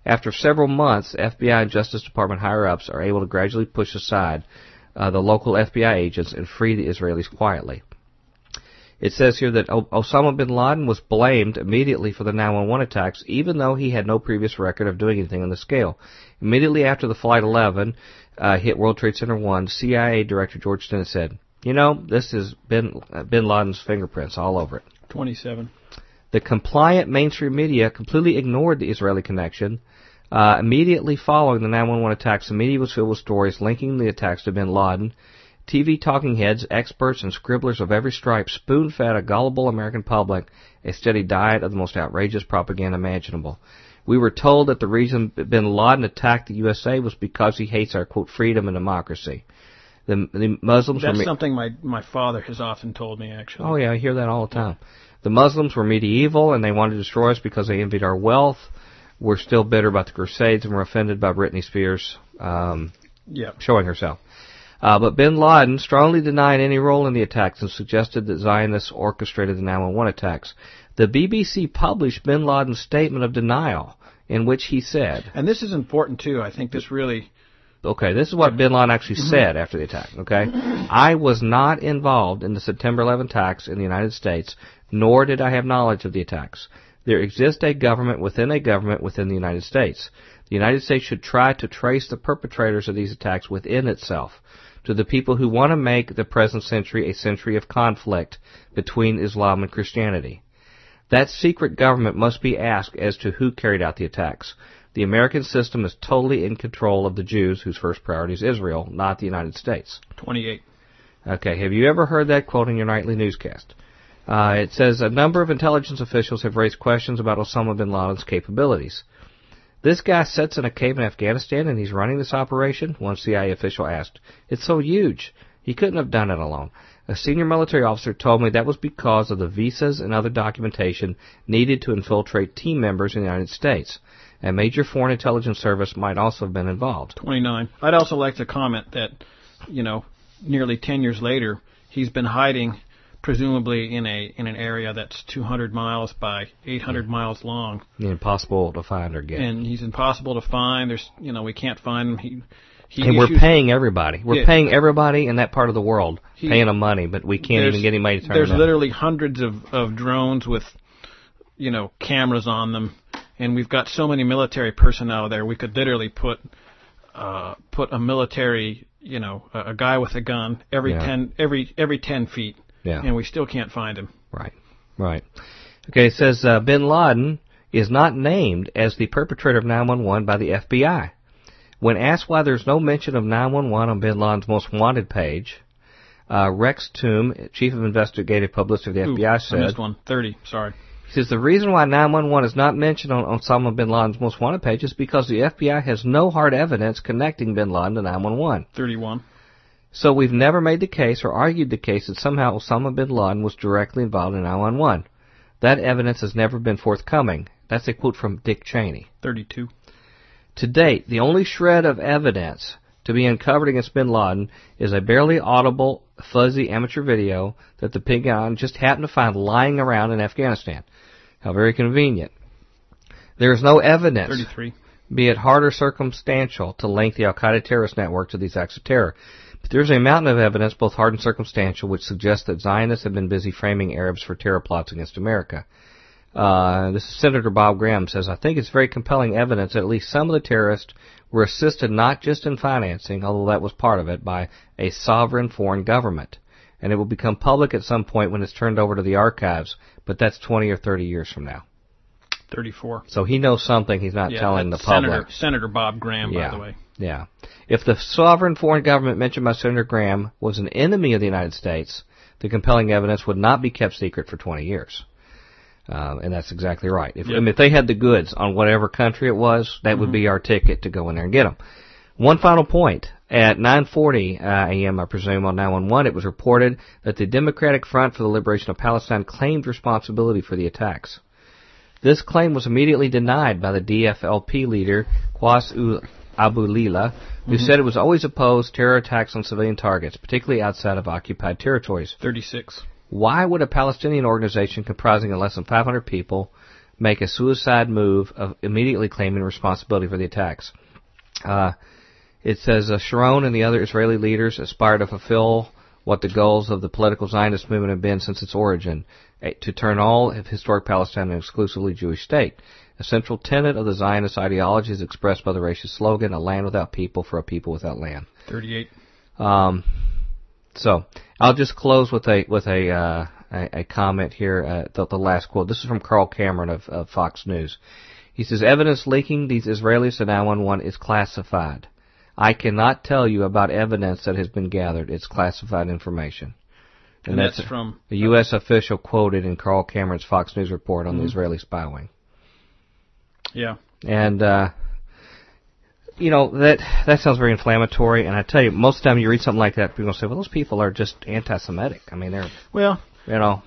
After several months, FBI and Justice Department higher-ups are able to gradually push aside uh, the local FBI agents and free the Israelis quietly. It says here that Osama bin Laden was blamed immediately for the 911 attacks, even though he had no previous record of doing anything on the scale. Immediately after the Flight 11 uh, hit World Trade Center 1, CIA Director George Tenet said, you know, this is bin, uh, bin Laden's fingerprints all over it. 27. The compliant mainstream media completely ignored the Israeli connection. Uh, immediately following the 911 attacks, the media was filled with stories linking the attacks to bin Laden. TV talking heads, experts, and scribblers of every stripe spoon-fed a gullible American public a steady diet of the most outrageous propaganda imaginable. We were told that the reason bin Laden attacked the USA was because he hates our, quote, freedom and democracy. The, the Muslims That's were... something my, my father has often told me, actually. Oh yeah, I hear that all the time. The Muslims were medieval and they wanted to destroy us because they envied our wealth. We're still bitter about the Crusades and we're offended by Britney Spears um, Yeah. showing herself. Uh, but Bin Laden strongly denied any role in the attacks and suggested that Zionists orchestrated the 911 attacks. The BBC published Bin Laden's statement of denial, in which he said, And this is important, too. I think this really. Okay, this is what Bin Laden actually said after the attack. Okay, I was not involved in the September 11 attacks in the United States, nor did I have knowledge of the attacks. There exists a government within a government within the United States. The United States should try to trace the perpetrators of these attacks within itself to the people who want to make the present century a century of conflict between Islam and Christianity. That secret government must be asked as to who carried out the attacks. The American system is totally in control of the Jews, whose first priority is Israel, not the United States. 28. Okay, have you ever heard that quote in your nightly newscast? Uh, it says a number of intelligence officials have raised questions about Osama bin Laden's capabilities. This guy sits in a cave in Afghanistan and he's running this operation? One CIA official asked. It's so huge. He couldn't have done it alone. A senior military officer told me that was because of the visas and other documentation needed to infiltrate team members in the United States. A major foreign intelligence service might also have been involved. 29. I'd also like to comment that, you know, nearly 10 years later, he's been hiding presumably in a in an area that's 200 miles by 800 miles long Impossible to find or get. and he's impossible to find there's you know we can't find him he he and we're paying everybody. We're Yeah. paying everybody in that part of the world, He- paying them money, but we can't even get anybody to turn There's literally hundreds of, of drones with, you know, cameras on them, and we've got so many military personnel there. We could literally put, uh, put a military, you know, a, a guy with a gun every Yeah. ten every every ten feet, Yeah. and we still can't find him. Right, right. Okay, it says uh, Bin Laden is not named as the perpetrator of 911 by the FBI. When asked why there's no mention of 911 on bin Laden's most wanted page, uh, Rex Tomb, chief of investigative publicity of the Ooh, FBI, I said, missed one. 30, sorry. he says the reason why 911 is not mentioned on Osama bin Laden's most wanted page is because the FBI has no hard evidence connecting bin Laden to 911. 31. So we've never made the case or argued the case that somehow Osama bin Laden was directly involved in 911. That evidence has never been forthcoming. That's a quote from Dick Cheney. 32. To date, the only shred of evidence to be uncovered against bin Laden is a barely audible, fuzzy amateur video that the Pentagon just happened to find lying around in Afghanistan. How very convenient. There is no evidence, 33. be it hard or circumstantial, to link the Al Qaeda terrorist network to these acts of terror. But there is a mountain of evidence, both hard and circumstantial, which suggests that Zionists have been busy framing Arabs for terror plots against America. Uh, this is Senator Bob Graham says, I think it's very compelling evidence that at least some of the terrorists were assisted not just in financing, although that was part of it, by a sovereign foreign government. And it will become public at some point when it's turned over to the archives, but that's 20 or 30 years from now. 34. So he knows something he's not yeah, telling the that's public. Senator, Senator Bob Graham, Yeah. by the way. Yeah. If the sovereign foreign government mentioned by Senator Graham was an enemy of the United States, the compelling evidence would not be kept secret for 20 years. Um, and that's exactly right. If, Yep. I mean, if they had the goods on whatever country it was, that would be our ticket to go in there and get them. One final point. At 9:40 uh, a.m., I presume on 911, it was reported that the Democratic Front for the Liberation of Palestine claimed responsibility for the attacks. This claim was immediately denied by the DFLP leader Qas U Abu Lila, who said it was always opposed terror attacks on civilian targets, particularly outside of occupied territories. 36. Why would a Palestinian organization comprising of less than 500 people make a suicide move of immediately claiming responsibility for the attacks? Uh, it says uh, Sharon and the other Israeli leaders aspire to fulfill what the goals of the political Zionist movement have been since its origin, to turn all of historic Palestine an exclusively Jewish state. A central tenet of the Zionist ideology is expressed by the racist slogan, a land without people for a people without land. 38. Um, so I'll just close with a with a uh, a, a comment here. Uh, the, the last quote. This is from Carl Cameron of, of Fox News. He says evidence leaking these Israelis to 911 is classified. I cannot tell you about evidence that has been gathered. It's classified information. And, that's, from a U.S. official quoted in Carl Cameron's Fox News report on the Israeli spy wing. yeah. And uh, you know that that sounds very inflammatory. And I tell you, most of the time you read something like that, people say, "Well, those people are just anti-Semitic." I mean, they're Well, you know,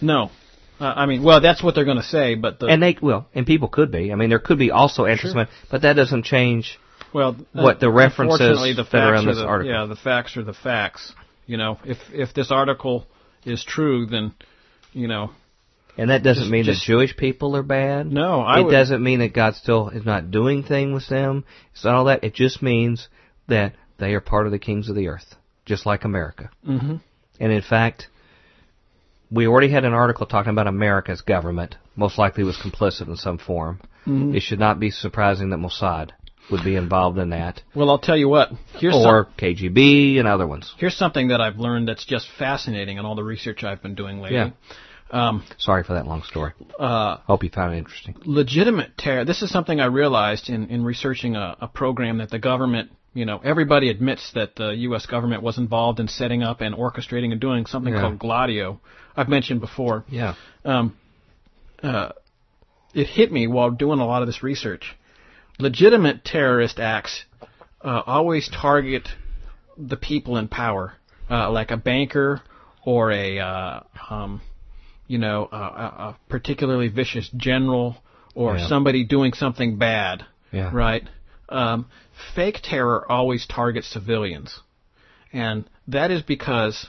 no. Uh, I mean, well, that's what they're going to say, but the and they well, and people could be. I mean, there could be also anti-Semitic, but that doesn't change. well, what the references unfortunately, the that are in this the, article. Yeah, the facts are the facts. You know, if if this article is true, then you know, And that doesn't Just- mean just- that Jewish people are bad. no, I it would. doesn't mean that God still is not doing things with them. It's not all that. It just means that they are part of the kings of the earth, just like America. hmm And in fact, we already had an article talking about America's government, most likely was complicit in some form. Mhm. It should not be surprising that Mossad would be involved in that, Well, I'll tell you what. Here's some, or KGB and other ones. here's something that I've learned that's just fascinating in all the research I've been doing lately. Yeah. Um, Sorry for that long story. uh, Hope you found it interesting. legitimate terror. This is something I realized in, in researching a, a program that the government, you know, everybody admits that the U.S. government was involved in setting up and orchestrating and doing something Yeah. called Gladio. I've mentioned before. Yeah. Um, uh, it hit me while doing a lot of this research. Legitimate terrorist acts uh, always target the people in power, uh, like a banker or a, uh, um, you know, a, a particularly vicious general or Yeah. somebody doing something bad, Yeah. right? Um, fake terror always targets civilians, and that is because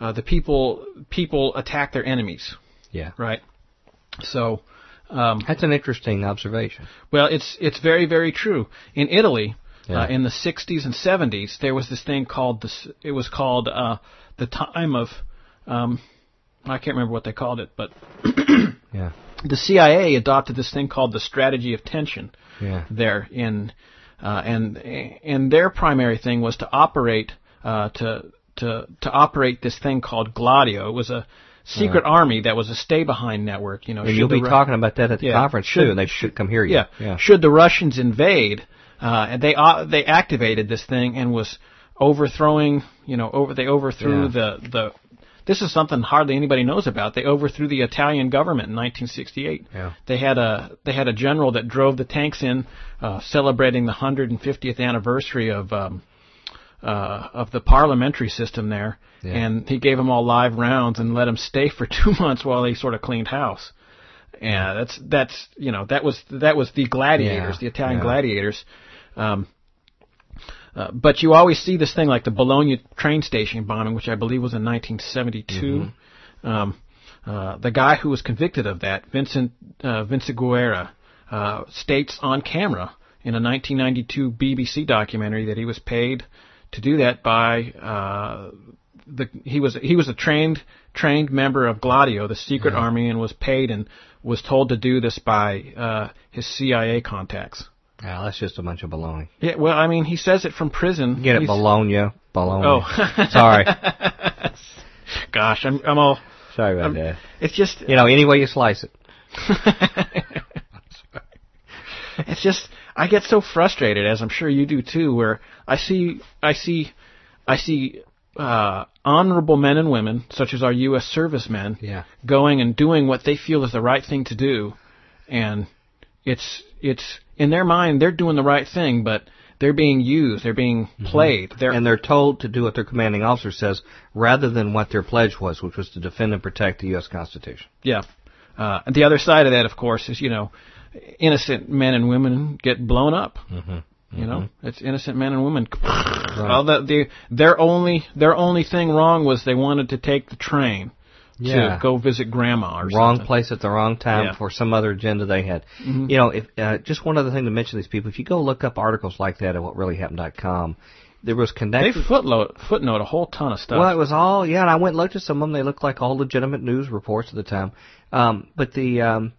uh, the people people attack their enemies, Yeah. right? So, um, That's an interesting observation. well, it's it's very very true. In Italy, Yeah. uh, in the 60s and 70s, there was this thing called this. It was called uh, the time of. Um, I can't remember what they called it, but *coughs* Yeah. the CIA adopted this thing called the strategy of tension Yeah. there in uh, and and their primary thing was to operate uh, to to to operate this thing called Gladio. It was a secret army that was a stay behind network. You know, and you'll be Ru- talking about that at the Yeah. conference Should- too, and they should come hear you. yeah. yeah. Should the Russians invade, uh, and they uh, they activated this thing and was overthrowing, you know, over they overthrew Yeah. the the. This is something hardly anybody knows about. They overthrew the Italian government in 1968. Yeah. They had a they had a general that drove the tanks in, uh, celebrating the 150th anniversary of um, uh, of the parliamentary system there, Yeah. and he gave them all live rounds and let them stay for *laughs* two months while he sort of cleaned house. Yeah, that's that's you know that was that was the gladiators, Yeah, the Italian yeah. gladiators. Um, uh, but you always see this thing like the Bologna train station bombing, which I believe was in 1972. Mm-hmm. Um, uh, the guy who was convicted of that, Vincent uh, Vincent Guerra, uh, states on camera in a 1992 BBC documentary that he was paid to do that by uh, the he was he was a trained trained member of Gladio, the secret army, and was paid and was told to do this by uh, his CIA contacts. Yeah, that's just a bunch of baloney. Yeah, well, I mean, he says it from prison. Get it, He's- Bologna, Bologna. Oh, *laughs* Sorry, *laughs* gosh, I'm I'm all. sorry about I'm- that. It's just You know, any way you slice it. *laughs* it's just I get so frustrated, as I'm sure you do too, where I see I see I see uh, honorable men and women, such as our U.S. servicemen, Yeah. going and doing what they feel is the right thing to do, and it's it's in their mind they're doing the right thing, but they're being used, they're being played, they're And they're told to do what their commanding officer says, rather than what their pledge was, which was to defend and protect the U.S. Constitution. Yeah. Uh, and the other side of that, of course, is you know, innocent men and women get blown up. Mm-hmm. You know, it's innocent men and women. Well, the, the, their only their only thing wrong was they wanted to take the train Yeah. to go visit grandma or wrong something. place at the wrong time Yeah. for some other agenda they had. You know, if uh, just one other thing to mention these people, if you go look up articles like that at whatreallyhappened.com, there was They connected. footnote footnote a whole ton of stuff. Well, it was all yeah, and I went and looked at some of them. They looked like all legitimate news reports at the time. Um, but the um,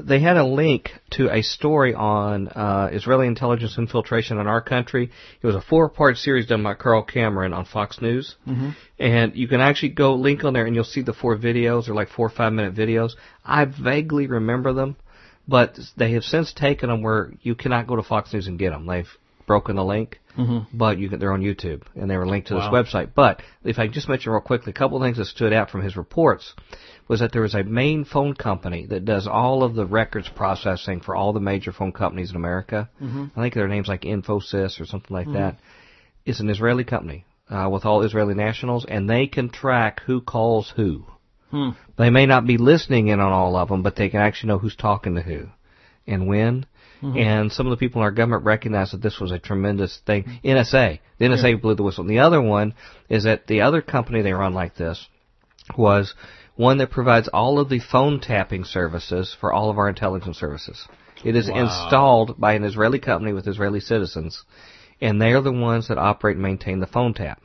they had a link to a story on uh, Israeli intelligence infiltration in our country. It was a four-part series done by Carl Cameron on Fox News, mm-hmm. and you can actually go link on there and you'll see the four videos. They're like four or five-minute videos. I vaguely remember them, but they have since taken them where you cannot go to Fox News and get them. They've broken the link, mm-hmm. but you can, they're on YouTube and they were linked to Wow. this website. But if I just mention real quickly, a couple of things that stood out from his reports was that there was a main phone company that does all of the records processing for all the major phone companies in America. Mm-hmm. I think their name's like Infosys or something like that. It's an Israeli company uh, with all Israeli nationals, and they can track who calls who. Hmm. They may not be listening in on all of them, but they can actually know who's talking to who and when. Mm-hmm. And some of the people in our government recognized that this was a tremendous thing. NSA, the NSA blew the whistle. And the other one is that the other company they run like this was one that provides all of the phone tapping services for all of our intelligence services. It is Wow. installed by an Israeli company with Israeli citizens, and they are the ones that operate and maintain the phone tap.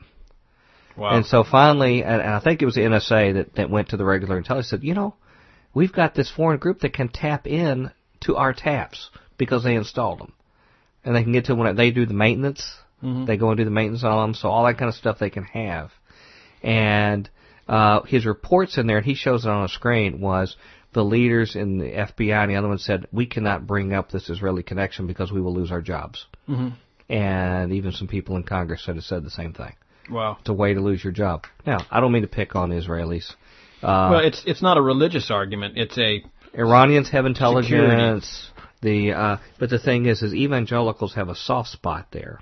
wow. And so finally, and, and I think it was the NSA that, that went to the regular intelligence said, you know, we've got this foreign group that can tap in to our taps because they installed them. And they can get to when they do the maintenance. Mhm. They go and do the maintenance on them. So all that kind of stuff they can have. And uh, his reports in there, and he shows it on a screen, was the leaders in the FBI and the other one said, we cannot bring up this Israeli connection because we will lose our jobs. Mhm. And even some people in Congress said, said the same thing wow. it's a way to lose your job. Now, I don't mean to pick on Israelis. Uh, well, it's it's not a religious argument. It's a Iranians have intelligence. The uh, but the thing is, is evangelicals have a soft spot there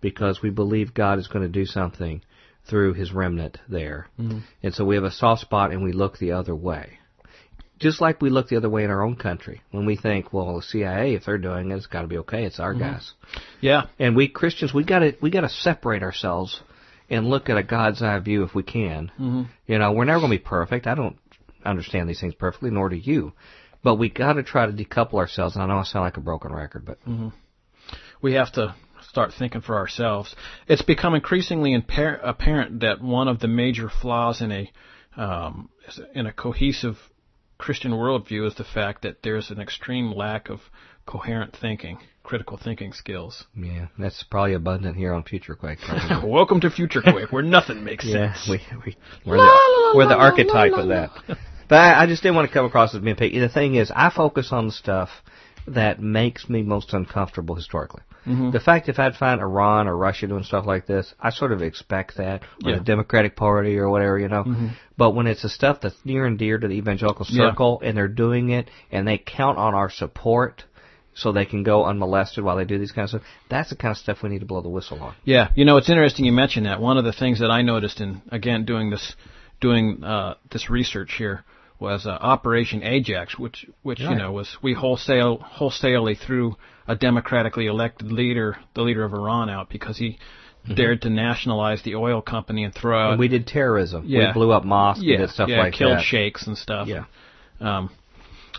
because we believe God is going to do something through His remnant there, Mm-hmm. and so we have a soft spot and we look the other way. Just like we look the other way in our own country when we think, well, the CIA, if they're doing it, it's got to be okay. It's our guys. yeah. And we Christians, we got to we got to separate ourselves and look at a God's eye view if we can. Mm-hmm. You know, we're never going to be perfect. I don't understand these things perfectly, nor do you. But we got to try to decouple ourselves. And I know I sound like a broken record, but we have to start thinking for ourselves. It's become increasingly impar- apparent that one of the major flaws in a um, in a cohesive Christian worldview is the fact that there's an extreme lack of coherent thinking, critical thinking skills. Yeah, that's probably abundant here on Future Quake. *laughs* Welcome to Future Quake, where nothing makes *laughs* yeah, sense. we, we, we're, the, we're the archetype of that. *laughs* But I, I just didn't want to come across as being picky. The thing is, I focus on the stuff that makes me most uncomfortable historically. Mm-hmm. The fact if I'd find Iran or Russia doing stuff like this, I sort of expect that, or Yeah. the Democratic Party or whatever, you know. Mhm. But when it's the stuff that's near and dear to the evangelical Yeah. circle, and they're doing it, and they count on our support, so they can go unmolested while they do these kind of stuff. That's the kind of stuff we need to blow the whistle on. Yeah, you know, it's interesting you mentioned that. One of the things that I noticed in again doing this doing uh, this research here was uh, Operation Ajax, which which you Right. know was we wholesale wholesalely threw a democratically elected leader, the leader of Iran, out because he dared to nationalize the oil company and throw out Mm-hmm. and we did terrorism. yeah. We blew up mosques. yeah, did stuff yeah, like killed that. sheikhs and stuff. Yeah. Um,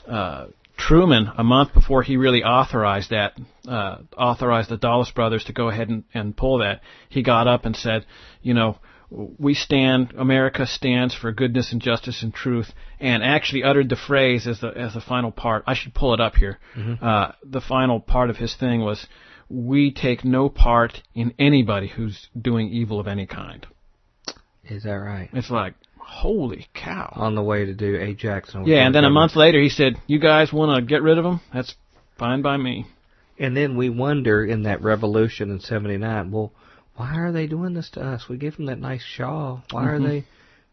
uh, Truman, a month before he really authorized that, uh, authorized the Dulles brothers to go ahead and, and pull that, he got up and said, you know, we stand, America stands for goodness and justice and truth, and actually uttered the phrase as the as the final part. I should pull it up here. Uh, the final part of his thing was, "We take no part in anybody who's doing evil of any kind." Is that right? It's like, holy cow! On the way to do Ajax. And Yeah, and then a month later he said, "You guys want to get rid of him? That's fine by me." And then we wonder in that revolution in '79. Well, why are they doing this to us? We gave them that nice shah. Why are Mhm. they?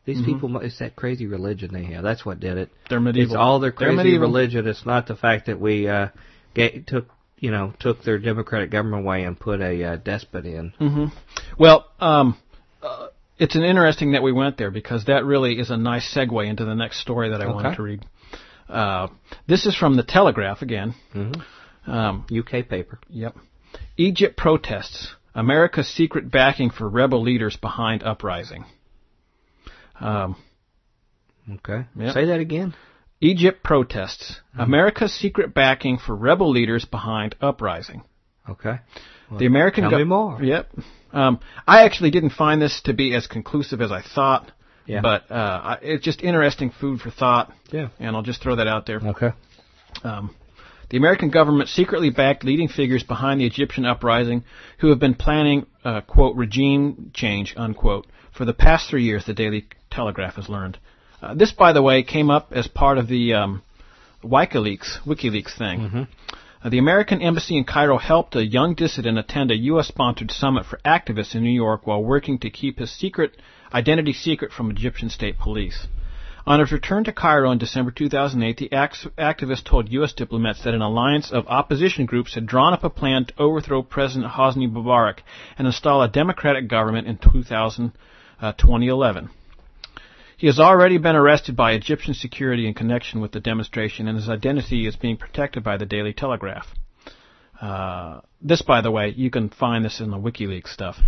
These Mhm. people. It's that crazy religion they have. That's what did it. They're medieval. It's all their crazy religion. It's not the fact that we uh, get, took you know took their democratic government away and put a uh, despot in. Mm-hmm. Well, um, uh, it's an interesting that we went there because that really is a nice segue into the next story that I wanted to read. Uh, this is from the Telegraph again. Mm-hmm. Um, UK paper. yep. Egypt protests. America's secret backing for rebel leaders behind uprising. Um, Okay. Yep. Say that again. Egypt protests. Mm-hmm. America's secret backing for rebel leaders behind uprising. Okay. The American Tell gov- me more. Yep. Um, I actually didn't find this to be as conclusive as I thought, Yeah. but uh, it's just interesting food for thought, Yeah. and I'll just throw that out there. Okay. Um, the American government secretly backed leading figures behind the Egyptian uprising who have been planning, uh, quote, regime change, unquote, for the past three years, the Daily Telegraph has learned. Uh, this, by the way, came up as part of the um, WikiLeaks, WikiLeaks thing. Mm-hmm. Uh, the American embassy in Cairo helped a young dissident attend a U.S.-sponsored summit for activists in New York while working to keep his secret identity secret from Egyptian state police. On his return to Cairo in December 2008, the act- activist told U.S. diplomats that an alliance of opposition groups had drawn up a plan to overthrow President Hosni Mubarak and install a democratic government in 2000, uh, 2011. He has already been arrested by Egyptian security in connection with the demonstration, and his identity is being protected by the Daily Telegraph. Uh, this, by the way, you can find this in the WikiLeaks stuff.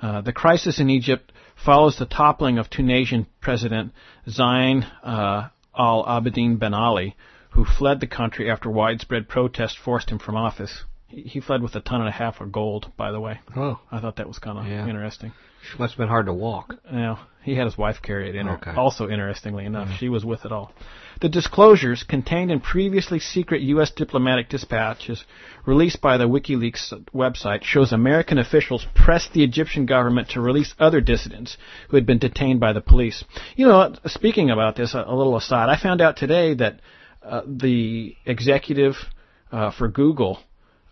Uh, the crisis in Egypt follows the toppling of Tunisian President Zine uh, al Abidine Ben Ali, who fled the country after widespread protest forced him from office. He, he fled with a ton and a half of gold, by the way. Oh, I thought that was kind of Yeah. interesting. must have been hard to walk. Now, he had his wife carry it in. Okay. Also, interestingly enough, she was with it all. The disclosures contained in previously secret U.S. diplomatic dispatches released by the WikiLeaks website shows American officials pressed the Egyptian government to release other dissidents who had been detained by the police. You know, speaking about this, a, a little aside, I found out today that uh, the executive uh, for Google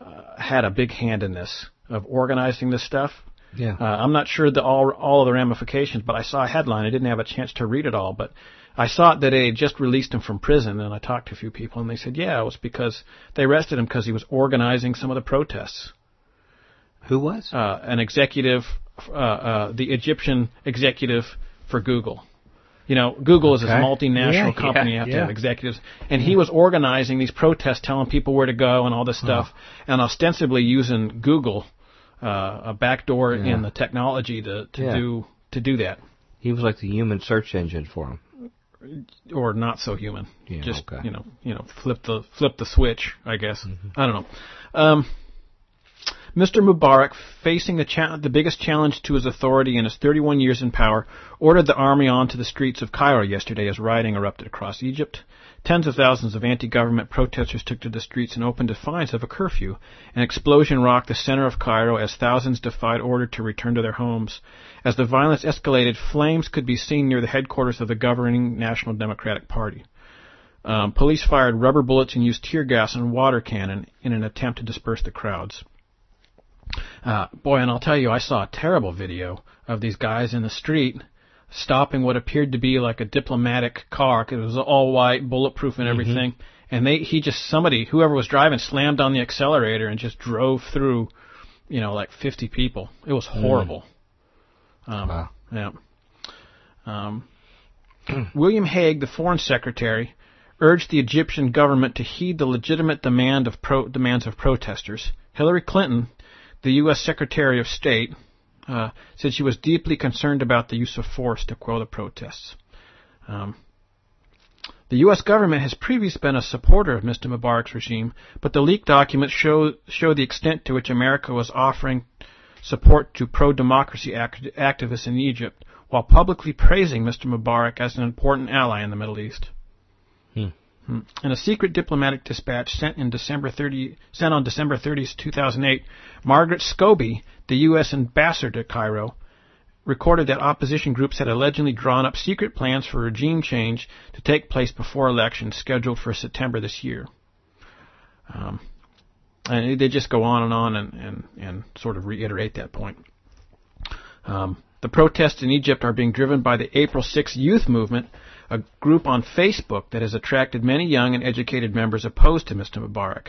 uh, had a big hand in this of organizing this stuff. Yeah. Uh, I'm not sure the all all of the ramifications, but I saw a headline. I didn't have a chance to read it all, but I saw that they had just released him from prison, and I talked to a few people, and they said, yeah, it was because they arrested him because he was organizing some of the protests. Who was? Uh, an executive, uh, uh, the Egyptian executive for Google. You know, Google is a multinational Yeah, company. you yeah, have to yeah. have executives. And he was organizing these protests, telling people where to go and all this stuff, and ostensibly using Google, uh, a backdoor in the technology to, to do to do that, He was like the human search engine for him. Or not so human. Yeah, Just okay. you know, you know, flip the flip the switch. I guess Mm-hmm. I don't know. Um, Mr. Mubarak, facing the, cha- the biggest challenge to his authority in his 31 years in power, ordered the army onto the streets of Cairo yesterday as rioting erupted across Egypt. Tens of thousands of anti-government protesters took to the streets in open defiance of a curfew. An explosion rocked the center of Cairo as thousands defied order to return to their homes. As the violence escalated, flames could be seen near the headquarters of the governing National Democratic Party. Um, police fired rubber bullets and used tear gas and water cannon in an attempt to disperse the crowds. Uh, boy, and I'll tell you, I saw a terrible video of these guys in the street stopping what appeared to be like a diplomatic car. Cause it was all white, bulletproof, and everything. Mm-hmm. And they, he just somebody, whoever was driving, slammed on the accelerator and just drove through, you know, like 50 people. It was mm. horrible. Mm. Um, wow. Yeah. Um, *clears throat* William Hague, the foreign secretary, urged the Egyptian government to heed the legitimate demand of pro- demands of protesters. Hillary Clinton, the U.S. Secretary of State, uh, said she was deeply concerned about the use of force to quell the protests. Um, the U.S. government has previously been a supporter of Mr. Mubarak's regime, but the leaked documents show, show the extent to which America was offering support to pro-democracy act- activists in Egypt, while publicly praising Mr. Mubarak as an important ally in the Middle East. In a secret diplomatic dispatch sent in December 30, sent on December 30, 2008, Margaret Scobey the U.S. ambassador to Cairo recorded that opposition groups had allegedly drawn up secret plans for regime change to take place before elections scheduled for September this year. Um, and they just go on and on and, and, and sort of reiterate that point. Um, the protests in Egypt are being driven by the April 6 youth movement, a group on Facebook that has attracted many young and educated members opposed to Mr. Mubarak.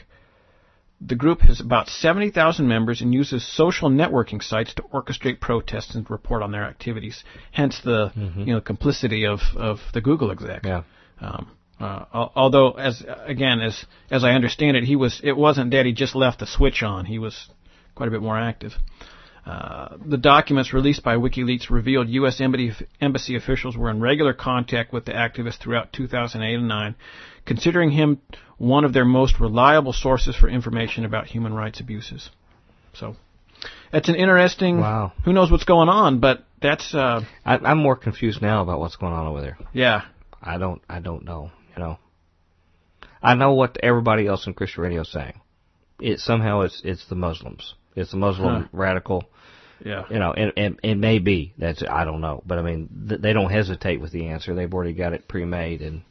The group has about 70,000 members and uses social networking sites to orchestrate protests and report on their activities. Hence the mm-hmm. you know complicity of, of the Google exec. Yeah. Um, uh, although, as again, as as I understand it, he was it wasn't that he just left the switch on. He was quite a bit more active. Uh, the documents released by WikiLeaks revealed U.S. embassy, embassy officials were in regular contact with the activist throughout 2008 and 9, considering him one of their most reliable sources for information about human rights abuses. So, that's an interesting. Wow. Who knows what's going on? But that's. Uh, I, I'm more confused now about what's going on over there. Yeah. I don't. I don't know. You know. I know what everybody else in Christian radio is saying. It somehow it's it's the Muslims. It's a Muslim huh. radical yeah. You know, and, and it may be that's I don't know, but I mean th- they don't hesitate with the answer. They've already got it pre-made, and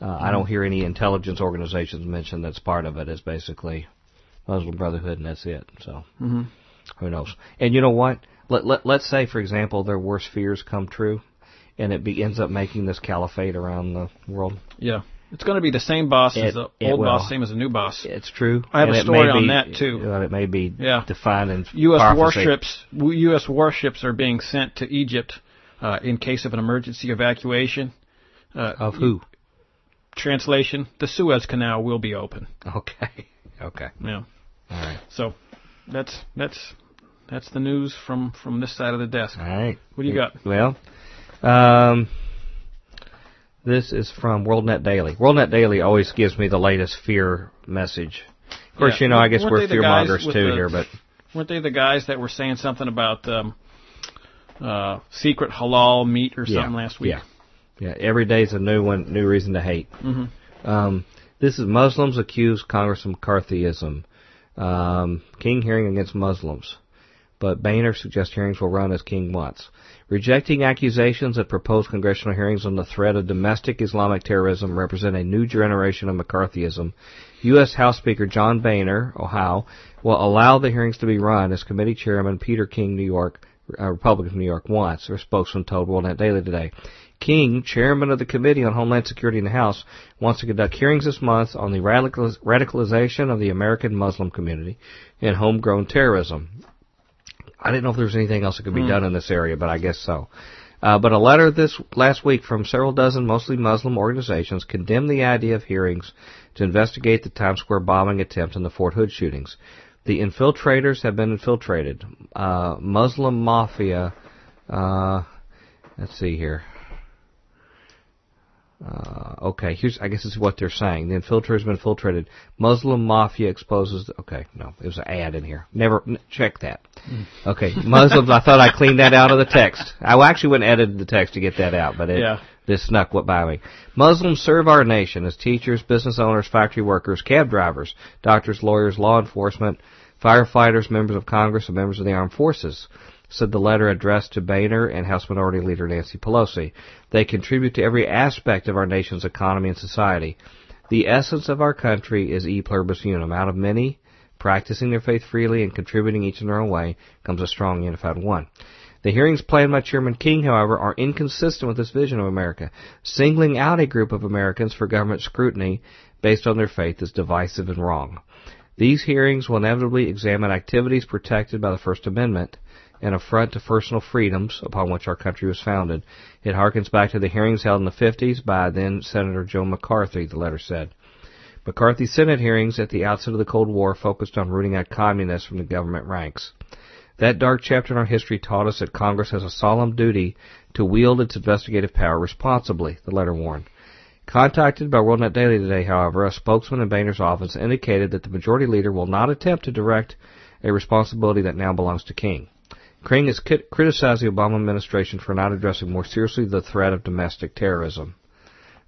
uh, mm-hmm. I don't hear any intelligence organizations mention that's part of it. It's basically Muslim Brotherhood, and that's it. So mm-hmm. who knows? And you know what? Let let let's say for example their worst fears come true, and it be, ends up making this caliphate around the world. Yeah. It's going to be the same boss it, as the old boss, same as the new boss. It's true. I have and a story on be, that too. Well, it may be yeah. defined in U.S. prophecy. warships. U.S. warships are being sent to Egypt uh, in case of an emergency evacuation. Uh, of who? Translation: The Suez Canal will be open. Okay. *laughs* Okay. Yeah. All right. So that's that's that's the news from from this side of the desk. All right. What do you got? Well, um, this is from WorldNet Daily. WorldNet Daily always gives me the latest fear message. Of course, yeah. you know, I guess weren't we're fear mongers too the, here, but weren't they the guys that were saying something about um, uh, secret halal meat or something yeah, last week? Yeah, yeah. Every day's a new one, new reason to hate. Mm-hmm. Um, this is Muslims accuse Congressman McCarthyism. Um, King hearing against Muslims, but Boehner suggests hearings will run as King wants rejecting accusations that proposed congressional hearings on the threat of domestic Islamic terrorism represent a new generation of McCarthyism. U.S. House Speaker John Boehner, Ohio, will allow the hearings to be run as committee chairman Peter King, New York, uh, Republican of New York, wants, or spokesman told WorldNet Daily today. King, chairman of the Committee on Homeland Security in the House, wants to conduct hearings this month on the radicalization of the American Muslim community and homegrown terrorism. I didn't know if there was anything else that could be mm. done in this area, but I guess so. Uh, but a letter this last week from several dozen mostly Muslim organizations condemned the idea of hearings to investigate the Times Square bombing attempt and the Fort Hood shootings. The infiltrators have been infiltrated. Uh, Muslim mafia. Uh, let's see here. Uh, okay, here's I guess this is what they're saying. The infiltrator's been infiltrated. Muslim mafia exposes. The, okay, no, it was an ad in here. Never n- check that. Okay, Muslims. I thought I cleaned that out of the text. I actually went and edited the text to get that out, but it, Yeah. this snuck what by me. Muslims serve our nation as teachers, business owners, factory workers, cab drivers, doctors, lawyers, law enforcement, firefighters, members of Congress, and members of the armed forces said the letter addressed to Boehner and House Minority Leader Nancy Pelosi. They contribute to every aspect of our nation's economy and society. The essence of our country is e pluribus unum. Out of many, practicing their faith freely and contributing each in their own way, comes a strong, unified one. The hearings planned by Chairman King, however, are inconsistent with this vision of America. Singling out a group of Americans for government scrutiny based on their faith is divisive and wrong. These hearings will inevitably examine activities protected by the First Amendment an affront to personal freedoms upon which our country was founded. It harkens back to the hearings held in the 50s by then Senator Joe McCarthy, the letter said. McCarthy's Senate hearings at the outset of the Cold War focused on rooting out communists from the government ranks. That dark chapter in our history taught us that Congress has a solemn duty to wield its investigative power responsibly, the letter warned. Contacted by WorldNet Daily today, however, a spokesman in Boehner's office indicated that the majority leader will not attempt to direct a responsibility that now belongs to King. King has criticized the Obama administration for not addressing more seriously the threat of domestic terrorism.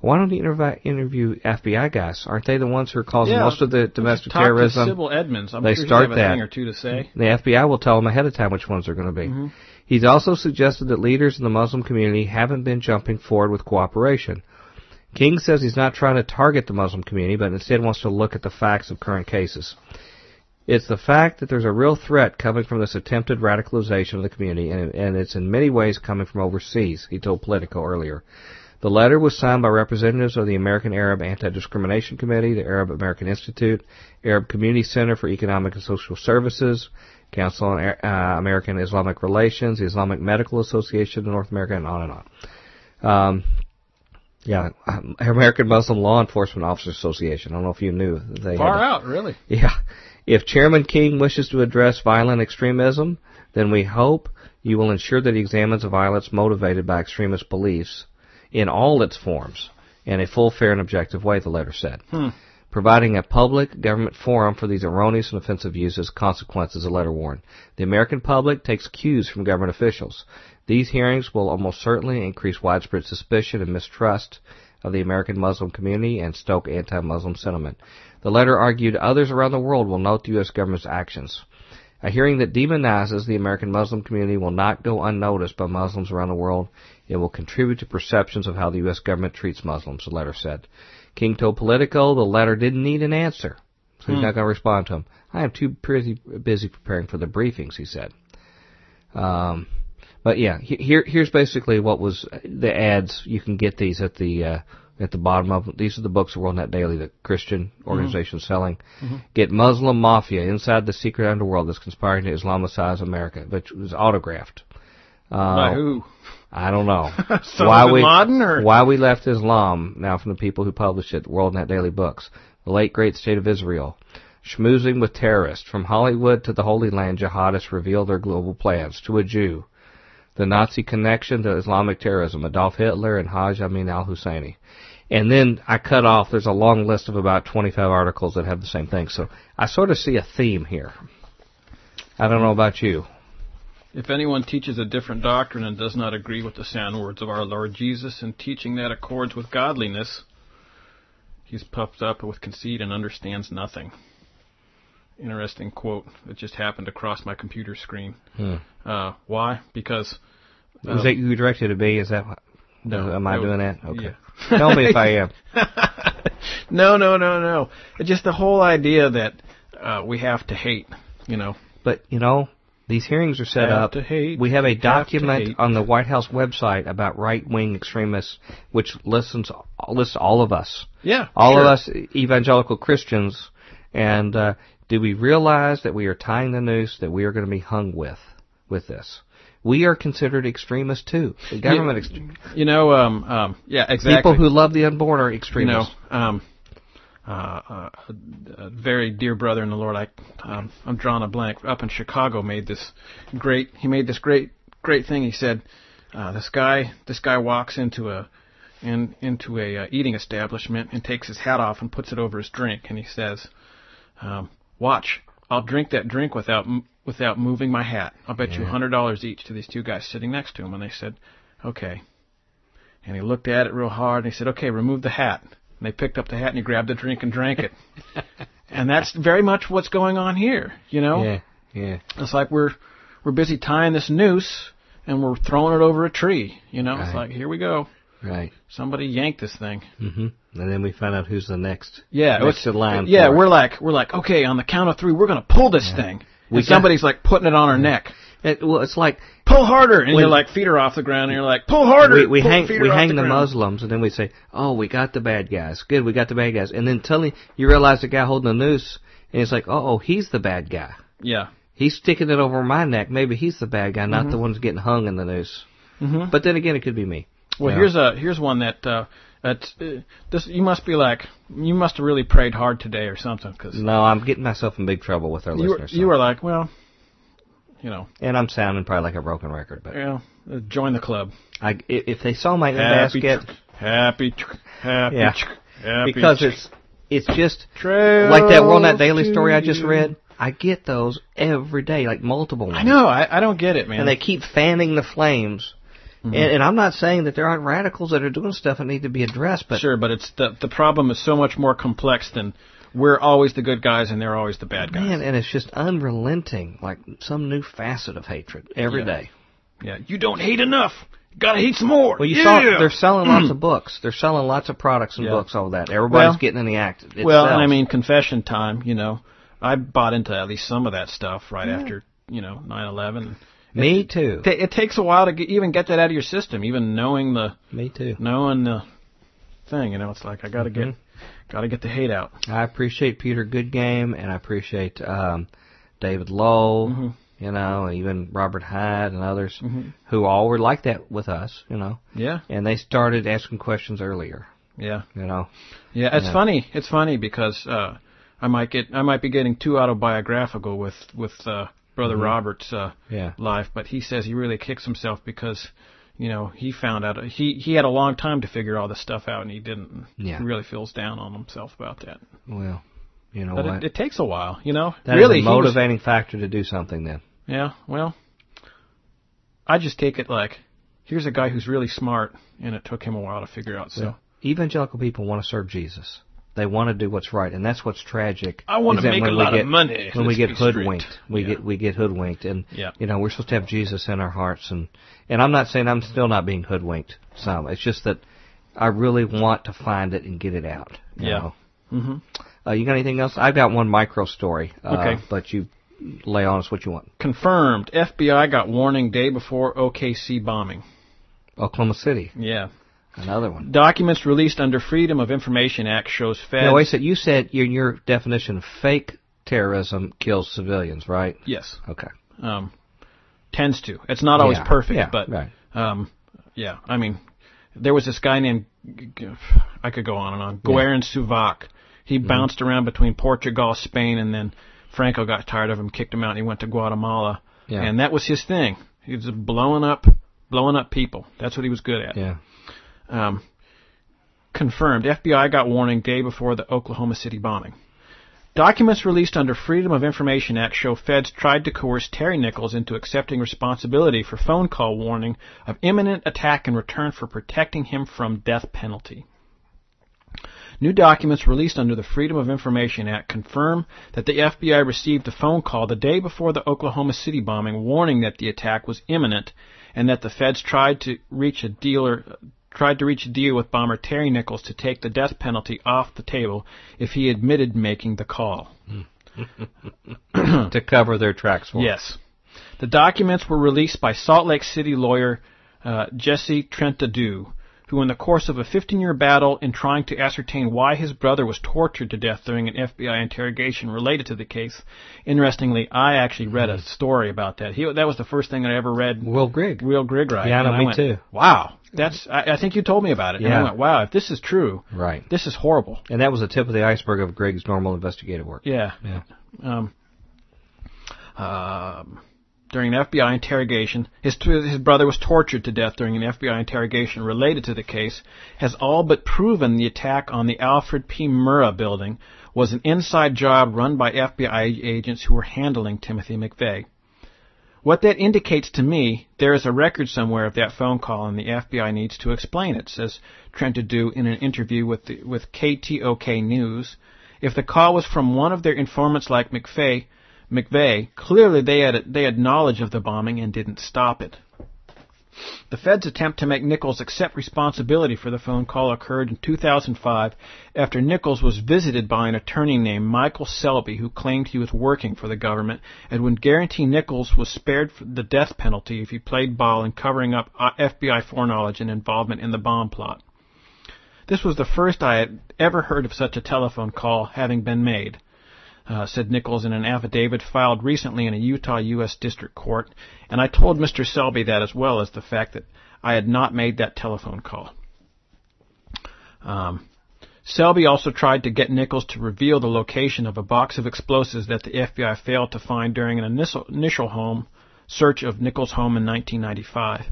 Why don't you interv- interview FBI guys? Aren't they the ones who are causing Yeah. most of the domestic Talk terrorism? to Sibel Edmonds. I'm They sure start that. or two to say. The FBI will tell them ahead of time which ones they're going to be. Mm-hmm. He's also suggested that leaders in the Muslim community haven't been jumping forward with cooperation. King says he's not trying to target the Muslim community, but instead wants to look at the facts of current cases. It's the fact that there's a real threat coming from this attempted radicalization of the community, and, and it's in many ways coming from overseas, he told Politico earlier. The letter was signed by representatives of the American Arab Anti-Discrimination Committee, the Arab American Institute, Arab Community Center for Economic and Social Services, Council on uh, American Islamic Relations, the Islamic Medical Association of North America, and on and on. Um, yeah, American Muslim Law Enforcement Officers Association. I don't know if you knew they Far out, really. *laughs* yeah. If Chairman King wishes to address violent extremism, then we hope you will ensure that he examines the violence motivated by extremist beliefs in all its forms in a full, fair, and objective way, the letter said. Hmm. Providing a public government forum for these erroneous and offensive views has consequences, the letter warned. The American public takes cues from government officials. These hearings will almost certainly increase widespread suspicion and mistrust of the American Muslim community and stoke anti-Muslim sentiment. The letter argued others around the world will note the U.S. government's actions. A hearing that demonizes the American Muslim community will not go unnoticed by Muslims around the world. It will contribute to perceptions of how the U.S. government treats Muslims, the letter said. King told Politico the letter didn't need an answer, so he's Hmm. not going to respond to him. I am too busy, busy preparing for the briefings, he said. Um, but yeah, here here's basically what was the ads. You can get these at the uh, at the bottom of these are the books of WorldNet Daily, the Christian organization selling. Get Muslim Mafia inside the secret underworld that's conspiring to Islamicize America, which was autographed. Uh, By who? I don't know. *laughs* Why we Laden or- why we left Islam now from the people who published it, WorldNet Daily Books, the late great state of Israel, schmoozing with terrorists from Hollywood to the Holy Land. Jihadists reveal their global plans to a Jew, the Nazi connection to Islamic terrorism, Adolf Hitler and Hajj Amin al Husseini. And then I cut off. There's a long list of about 25 articles that have the same thing. So I sort of see a theme here. I don't know about you. If anyone teaches a different doctrine and does not agree with the sound words of our Lord Jesus and teaching that accords with godliness, he's puffed up with conceit and understands nothing. Interesting quote that just happened across my computer screen. Hmm. Uh, why? Because uh, Is that you directed to me? Is that what- No, am I was- doing that? Okay. yeah. Tell me if I am. *laughs* no, no, no, no. Just the whole idea that uh, we have to hate. You know, But you know, these hearings are set Have up. to hate, we have a document on the White House website about right-wing extremists, which listens lists all of us, yeah, all sure. of us evangelical Christians. And uh, do we realize that we are tying the noose that we are going to be hung with with this? We are considered extremists too. The government, ext- You know, um, um, yeah, exactly. people who love the unborn are you know, extremists. um, uh, uh, a, a very dear brother in the Lord, I, um, I'm drawing a blank. Up in Chicago, made this great. He made this great, great thing. He said, uh, "This guy, this guy walks into a, in into a uh, eating establishment and takes his hat off and puts it over his drink, and he says, um, "Watch, I'll drink that drink without m- without moving my hat. I'll bet you a hundred dollars each to these two guys sitting next to him." And they said, "Okay." And he looked at it real hard and he said, "Okay, remove the hat." And they picked up the hat and he grabbed the drink and drank it. *laughs* and that's very much what's going on here. You know, Yeah, yeah. it's like we're we're busy tying this noose and we're throwing it over a tree. You know, it's like here we go. Right. Somebody yanked this thing. hmm And then we find out who's the next. Yeah, next in line. Yeah, we're like we're like okay on the count of three we're gonna pull this thing. We and somebody's like putting it on our neck. It, well, it's like Pull harder, and When- you're like feet are off the ground, and you're like pull harder. we, we hang we hang the, ground. Muslims, and then we say, "Oh, we got the bad guys. Good, we got the bad guys." And then suddenly you realize the guy holding the noose, and it's like, "Oh, oh, he's the bad guy. Yeah. He's sticking it over my neck. Maybe he's the bad guy, not Mm-hmm. the one's getting hung in the noose." Mhm. But then again, it could be me. Well, Yeah. here's a here's one that uh, that's uh, this. You must be like you must have really prayed hard today or something because No, I'm getting myself in big trouble with our you were, listeners. you so- were like, well, you know, and I'm sounding probably like a broken record, but you know, uh, join the club. I, if they saw my Happy, basket, happy, happy, Yeah. happy. because it's it's just Trails like that WorldNet Daily story I just read. I get those every day, like multiple ones. I know. I, I don't get it, man. and they keep fanning the flames. Mm-hmm. And, and I'm not saying that there aren't radicals that are doing stuff that need to be addressed, but sure, but it's the the problem is so much more complex than we're always the good guys and they're always the bad guys. man, and it's just unrelenting, like some new facet of hatred every Yeah. day. Yeah, you don't hate enough. Gotta hate some more. Well, you yeah. saw they're selling lots *clears throat* of books. They're selling lots of products and Yeah. books, all that. Everybody's Well- getting in the act. It well, and. I mean, confession time. You know, I bought into at least some of that stuff right after you know nine eleven. Me too. It, it takes a while to get, even get that out of your system, even knowing the Me too. knowing the thing. You know, it's like I gotta get Mm-hmm. gotta get the hate out. I appreciate Peter Goodgame, and I appreciate um, David Lowe, Mhm. you know, even Robert Hyde and others Mhm. who all were like that with us, you know. Yeah, And they started asking questions earlier, yeah, you know. yeah. It's Yeah. funny. It's funny because uh, I might get I might be getting too autobiographical with with uh, Brother Mhm. Robert's uh, Yeah. life, but he says he really kicks himself because you know he found out he he had a long time to figure all this stuff out and he didn't. Yeah. He really feels down on himself about that. Well, you know But what? it, it takes a while, you know. That is really, a he was- motivating factor to do something then. yeah. Well, I just take it like here's a guy who's really smart, and it took him a while to figure out. So Well, Evangelical people want to serve Jesus. They want to do what's right, and that's what's tragic. I want to make a lot get, of money. When we get hoodwinked, we Yeah. get we get hoodwinked, and Yeah. you know we're supposed to have Jesus in our hearts, and and I'm not saying I'm still not being hoodwinked. Some, it's just that I really want to find it and get it out. you Yeah. know. hmm Uh, you got anything else? I've got one micro story. Uh, Okay. But you lay on us what you want. Confirmed. FBI got warning day before OKC bombing. Oklahoma City, Yeah. Another one. Documents released under Freedom of Information Act shows Fed. No, wait a. You said in your definition, fake terrorism kills civilians, right? Yes. Okay. Um, tends to. It's not always Yeah, perfect, yeah, but right. um, yeah. I mean, there was this guy named I could go on and on. Guérin-Sérac. He Mm-hmm. bounced around between Portugal, Spain, and then Franco got tired of him, kicked him out, and he went to Guatemala. Yeah. And that was his thing. He was blowing up, blowing up people. That's what he was good at. Yeah. Um, confirmed. FBI got warning day before the Oklahoma City bombing. Documents released under Freedom of Information Act show feds tried to coerce Terry Nichols into accepting responsibility for phone call warning of imminent attack in return for protecting him from death penalty. New documents released under the Freedom of Information Act confirm that the FBI received a phone call the day before the Oklahoma City bombing warning that the attack was imminent and that the feds tried to reach a dealer tried to reach a deal with bomber Terry Nichols to take the death penalty off the table if he admitted making the call. *clears throat* to cover their tracks for. Yes. The documents were released by Salt Lake City lawyer uh, Jesse Trentadue, who, in the course of a 15 year battle in trying to ascertain why his brother was tortured to death during an FBI interrogation related to the case, interestingly, I actually read a story about that. He, that was the first thing I ever read. Will Grigg. Real Grigg right. Yeah, I know, And I me went, too. Wow, that's. I, I think you told me about it. And Yeah. I went, wow, if this is true, Right. this is horrible. And that was the tip of the iceberg of Grigg's normal investigative work. Yeah. Yeah. Um, um, during an FBI interrogation. His, his brother was tortured to death during an FBI interrogation related to the case. Has all but proven the attack on the Alfred P. Murrah building was an inside job run by FBI agents who were handling Timothy McVeigh. What that indicates to me, there is a record somewhere of that phone call, and the FBI needs to explain it, says Trentadue in an interview with the, with KTOK News. If the call was from one of their informants like McVeigh, McVeigh, clearly they had they had knowledge of the bombing and didn't stop it. The Fed's attempt to make Nichols accept responsibility for the phone call occurred in 2005 after Nichols was visited by an attorney named Michael Selby who claimed he was working for the government and would guarantee Nichols was spared the death penalty if he played ball in covering up uh, FBI foreknowledge and involvement in the bomb plot. This was the first I had ever heard of such a telephone call having been made uh, said Nichols in an affidavit filed recently in a Utah U.S. District Court, and I told Mr. Selby that as well as the fact that I had not made that telephone call. Um, Selby also tried to get Nichols to reveal the location of a box of explosives that the FBI failed to find during an initial, initial home search of Nichols' home in 1995.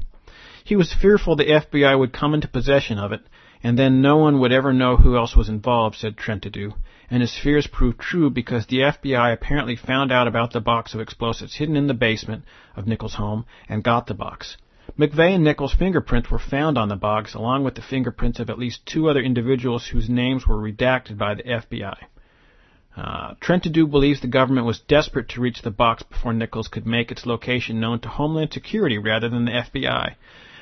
He was fearful the FBI would come into possession of it, and then no one would ever know who else was involved, said Trentadue and his fears proved true because the FBI apparently found out about the box of explosives hidden in the basement of Nichols' home and got the box. McVeigh and Nichols' fingerprints were found on the box, along with the fingerprints of at least two other individuals whose names were redacted by the FBI. Uh, Trentadue believes the government was desperate to reach the box before Nichols could make its location known to Homeland Security rather than the FBI.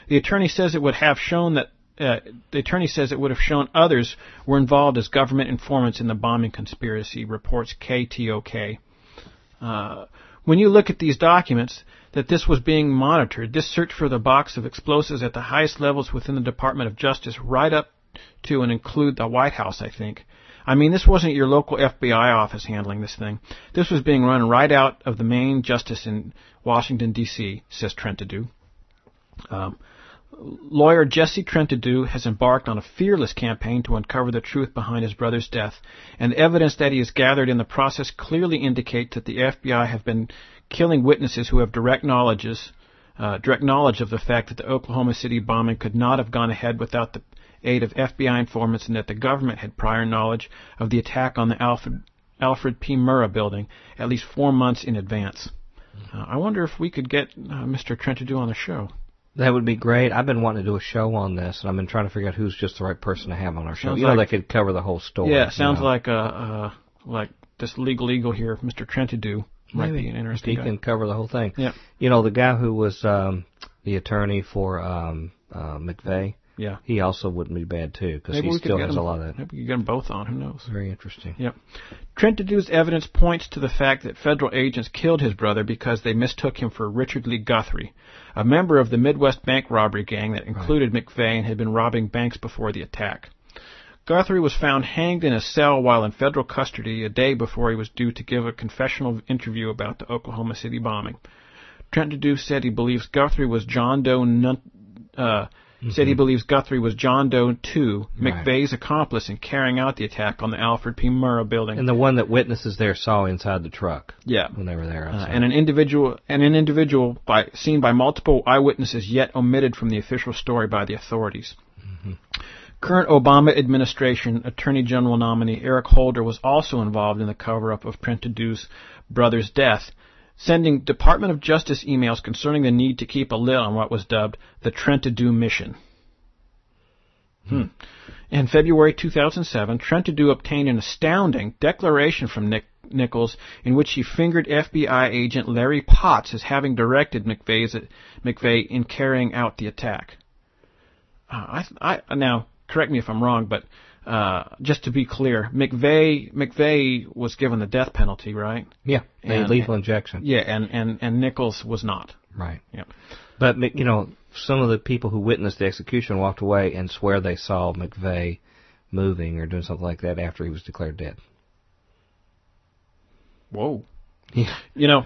The attorney says it would have shown that uh, the attorney says it would have shown others were involved as government informants in the bombing conspiracy, reports KTOK. Uh, when you look at these documents, that this was being monitored, this search for the box of explosives at the highest levels within the Department of Justice, right up to and include the White House, I think. I mean, this wasn't your local FBI office handling this thing. This was being run right out of the main justice in Washington, D.C., says trent Trentadue. Um, Lawyer Jesse Trentadue has embarked on a fearless campaign to uncover the truth behind his brother's death, and the evidence that he has gathered in the process clearly indicate that the FBI have been killing witnesses who have direct knowledges, uh, direct knowledge of the fact that the Oklahoma City bombing could not have gone ahead without the aid of FBI informants, and that the government had prior knowledge of the attack on the Alfred, Alfred P. Murrah building at least four months in advance. Uh, I wonder if we could get uh, Mr. Trentadue on the show. That would be great. I've been wanting to do a show on this, and I've been trying to figure out who's just the right person to have on our show. Sounds you know, like- they could cover the whole story. Yeah, sounds you know. like uh, uh like this legal eagle here, Mr. Trentadue, might Maybe. be an He interesting guy. can cover the whole thing. Yeah. You know, the guy who was um, the attorney for um, uh, McVeigh, Yeah. he also wouldn't be bad too, because he still has him, a lot of that. Maybe could get them both on. Who knows? Very interesting. Yep. Trentadue's evidence points to the fact that federal agents killed his brother because they mistook him for Richard Lee Guthrie, a member of the Midwest bank robbery gang that included McVeigh and had been robbing banks before the attack. Guthrie was found hanged in a cell while in federal custody a day before he was due to give a confessional interview about the Oklahoma City bombing. Trentadue said he believes Guthrie was John Doe Nun- uh, said he believes Guthrie was John Doe II, Mm-hmm. Right. McVeigh's accomplice in carrying out the attack on the Alfred P. Murrah building. And the one that witnesses there saw inside the truck yeah. when they were there. Uh, and an individual and an individual by seen by multiple eyewitnesses yet omitted from the official story by the authorities. Current Obama administration Attorney General nominee Eric Holder was also involved in the cover-up of Trentadue's brother's death, sending Department of Justice emails concerning the need to keep a lid on what was dubbed the Trentadue mission. Hmm. In February 2007, Trentadue obtained an astounding declaration from Nick Nichols in which he fingered FBI agent Larry Potts as having directed McVeigh in carrying out the attack. Uh, I, I, now, correct me if I'm wrong, but uh, just to be clear, McVeigh McVeigh was given the death penalty, right? yeah, and- lethal injection. Yeah, and, and, and Nichols was not. Right. Yep. But you know, some of the people who witnessed the execution walked away and swear they saw McVeigh moving or doing something like that after he was declared dead. Whoa. Yeah. You know,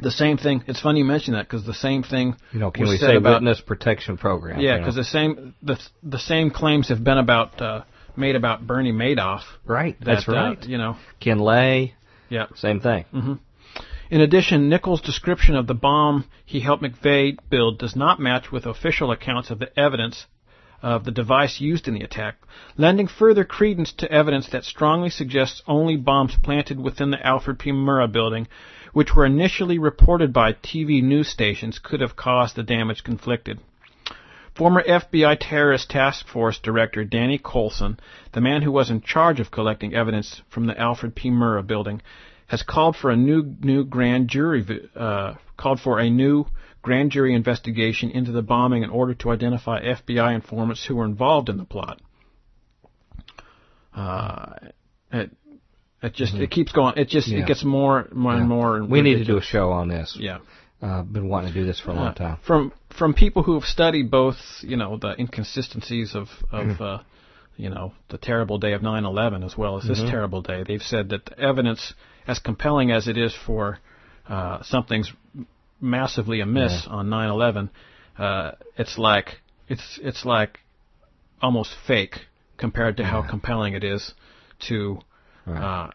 the same thing. It's funny you mention that because the same thing. You know, can we say about, witness protection program? Yeah, you know? because the same the the same claims have been about uh, made about Bernie Madoff. right, that, that's uh, right. you know. Ken Lay, Yeah. same thing. In addition, Nichols' description of the bomb he helped McVeigh build does not match with official accounts of the evidence of the device used in the attack, lending further credence to evidence that strongly suggests only bombs planted within the Alfred P. Murrah building, which were initially reported by TV news stations, could have caused the damage conflicted. Former FBI Terrorist Task Force Director Danny Coulson, the man who was in charge of collecting evidence from the Alfred P. Murrah building, has called for a new new grand jury uh, called for a new grand jury investigation into the bombing in order to identify FBI informants who were involved in the plot. Uh, it just mm-hmm. it keeps going. It just yeah. it gets more, more yeah. and more. We ridiculous. need to do a show on this. Yeah uh, been wanting to do this for a long uh, time. From from people who have studied both, you know, the inconsistencies of of mm-hmm. uh, you know the terrible day of 9/11 as well as this mm-hmm. terrible day, they've said that the evidence, as compelling as it is for uh, something's massively amiss yeah. on 9/11, uh, it's like it's it's like almost fake compared to how compelling it is to Right. Uh,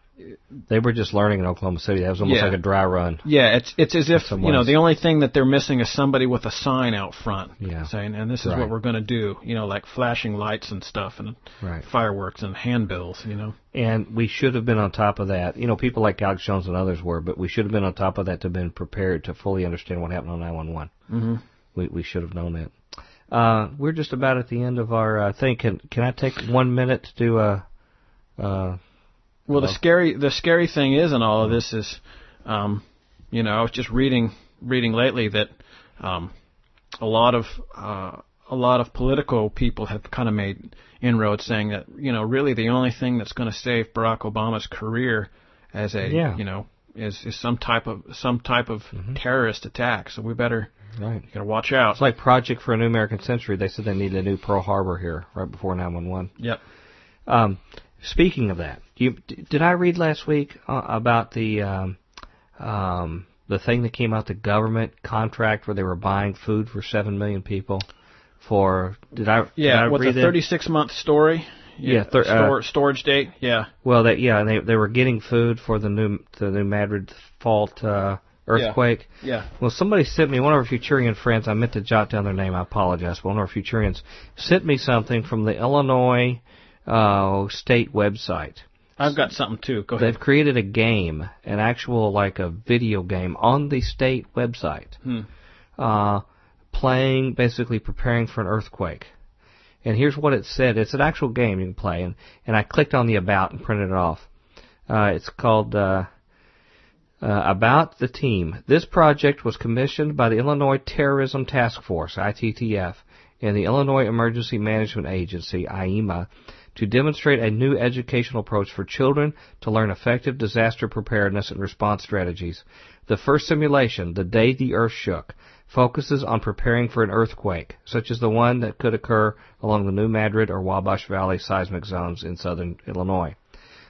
they were just learning in Oklahoma City. That was almost yeah. like a dry run. Yeah, it's it's as if you know the only thing that they're missing is somebody with a sign out front yeah. saying, "And this is right. what we're going to do." You know, like flashing lights and stuff, and right. fireworks and handbills. You know. And we should have been on top of that. You know, people like Alex Jones and others were, but we should have been on top of that to have been prepared to fully understand what happened on 911. Mm-hmm. We we should have known that. Uh, we're just about at the end of our uh, thing. Can can I take one minute to do a uh, well, the scary the scary thing is in all of this is, um, you know, I was just reading reading lately that um, a lot of uh, a lot of political people have kind of made inroads saying that you know really the only thing that's going to save Barack Obama's career as a yeah. you know is is some type of some type of mm-hmm. terrorist attack. So we better right. You gotta watch out. It's like Project for a New American Century. They said they needed a new Pearl Harbor here right before 911. Yep. Um, Speaking of that, you, did I read last week uh, about the um, um, the thing that came out the government contract where they were buying food for seven million people? For did I? Yeah, did I what's a thirty-six month story? Yeah, yeah thir- Stor- uh, storage date. Yeah. Well, they yeah, they they were getting food for the new the new Madrid fault uh, earthquake. Yeah. yeah. Well, somebody sent me one of our Futurian friends. I meant to jot down their name. I apologize. One of our Futurians sent me something from the Illinois uh, state website. I've got something too. Go ahead. They've created a game, an actual like a video game on the state website, hmm. uh, playing basically preparing for an earthquake. And here's what it said. It's an actual game you can play, and and I clicked on the about and printed it off. Uh, it's called. Uh, uh, about the team. This project was commissioned by the Illinois Terrorism Task Force, ITTF, and the Illinois Emergency Management Agency, IEMA, to demonstrate a new educational approach for children to learn effective disaster preparedness and response strategies. The first simulation, The Day the Earth Shook, focuses on preparing for an earthquake, such as the one that could occur along the New Madrid or Wabash Valley seismic zones in southern Illinois.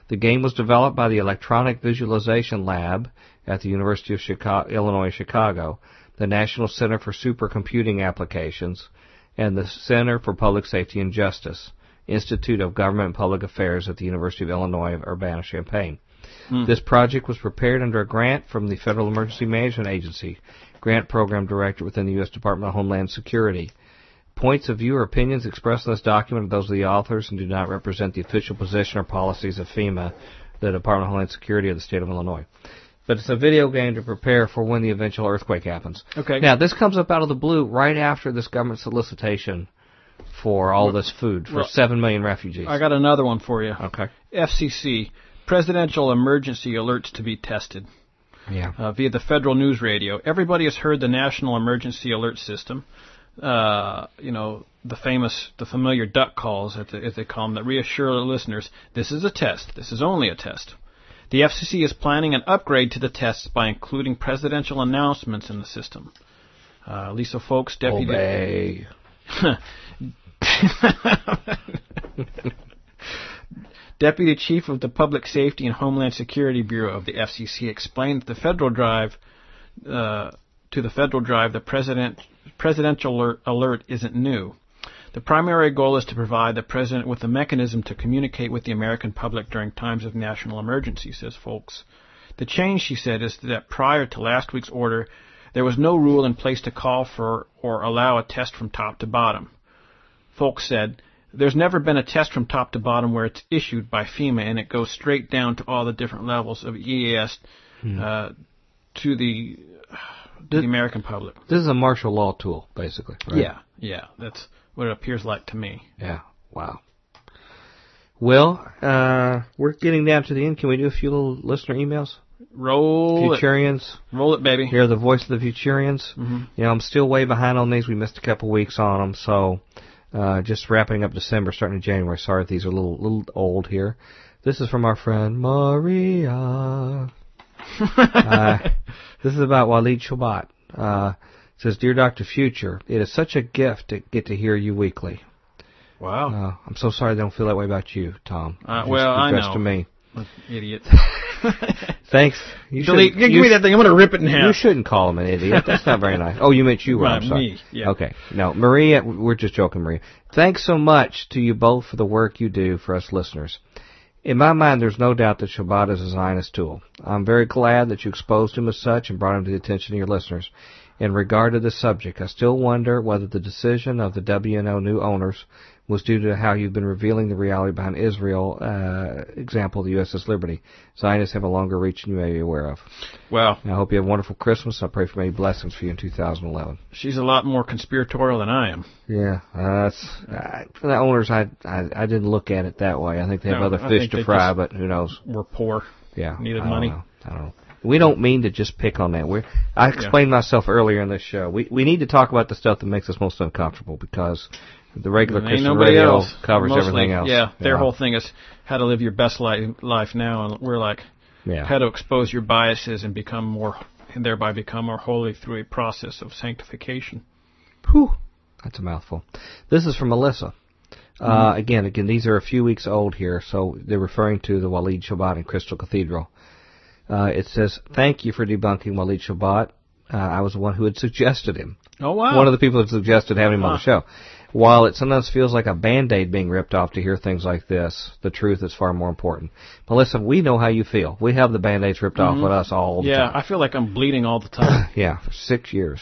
The game was developed by the Electronic Visualization Lab at the University of Chicago, Illinois Chicago, the National Center for Supercomputing Applications, and the Center for Public Safety and Justice. Institute of Government and Public Affairs at the University of Illinois Urbana-Champaign. Mm. This project was prepared under a grant from the Federal Emergency Management Agency, grant program director within the U.S. Department of Homeland Security. Points of view or opinions expressed in this document are those of the authors and do not represent the official position or policies of FEMA, the Department of Homeland Security of the state of Illinois. But it's a video game to prepare for when the eventual earthquake happens. Okay. Now, this comes up out of the blue right after this government solicitation for all this food for well, seven million refugees. I got another one for you. Okay. FCC presidential emergency alerts to be tested. Yeah. Uh, via the federal news radio. Everybody has heard the national emergency alert system. Uh, you know the famous, the familiar duck calls, as they call them, that reassure the listeners this is a test. This is only a test. The FCC is planning an upgrade to the tests by including presidential announcements in the system. Uh, Lisa Fowlkes, deputy. Obey. *laughs* *laughs* *laughs* Deputy Chief of the Public Safety and Homeland Security Bureau of the FCC explained that the federal drive uh, to the federal drive, the president presidential alert, alert isn't new. The primary goal is to provide the president with a mechanism to communicate with the American public during times of national emergency, says Fowlkes. The change, she said, is that prior to last week's order, there was no rule in place to call for or allow a test from top to bottom. Fowlkes said, there's never been a test from top to bottom where it's issued by FEMA and it goes straight down to all the different levels of EAS Hmm. uh, to the, the American public. This is a martial law tool, basically. Right? Yeah, yeah, that's what it appears like to me. Yeah. Wow. Well, uh, we're getting down to the end. Can we do a few little listener emails? Roll it, Futurians. roll it, baby. Hear the voice of the Futurians. Mhm. You know, I'm still way behind on these. We missed a couple weeks on them, so uh, just wrapping up December, starting in January. Sorry if these are a little little old here. This is from our friend Maria. uh, *laughs* this is about Walid Shoebat. Uh, says, Dear Dr. Future, it is such a gift to get to hear you weekly. wow, Uh, I'm so sorry they don't feel that way about you, Tom. Uh, well, I know. to me. idiot. *laughs* *laughs* Thanks. You Delete. Give you me that thing. I'm gonna rip it in half. You shouldn't call him an idiot. That's not very nice. Oh, you meant you were. I'm sorry. me, yeah. Okay. No, Maria, we're just joking, Maria. Thanks so much to you both for the work you do for us listeners. In my mind, there's no doubt that Shoebat is a Zionist tool. I'm very glad that you exposed him as such and brought him to the attention of your listeners. In regard to this subject, I still wonder whether the decision of the WNO new owners was due to how you've been revealing the reality behind Israel, uh, example, the USS Liberty. Zionists have a longer reach than you may be aware of. Well, I hope you have a wonderful Christmas. I pray for many blessings for you in 2011. she's a lot more conspiratorial than I am. Yeah, uh, that's uh, for the owners. I, I I didn't look at it that way. I think they have No, other I fish to fry, but who knows? We're poor. Yeah, needed I money. know. I don't know. We don't mean to just pick on that. We're, I explained myself earlier in this show. We we need to talk about the stuff that makes us most uncomfortable because the regular Christian nobody radio else. covers Mostly, everything else. Yeah, their whole thing is how to live your best li- life now, and we're like yeah. how to expose your biases and become more, and thereby become more holy through a process of sanctification. Whew, that's a mouthful. This is from Melissa. Uh, again, again, these are a few weeks old here, so they're referring to the Walid Shoebat in Crystal Cathedral. Uh, it says, "Thank you for debunking Walid Shoebat. Uh, I was the one who had suggested him. Oh wow! One of the people that suggested having him on the show. While it sometimes feels like a band-aid being ripped off to hear things like this, the truth is far more important. Melissa, we know how you feel. We have the band-aids ripped off mm-hmm. with us all the yeah, time. I feel like I'm bleeding all the time. *laughs* Yeah, for six years.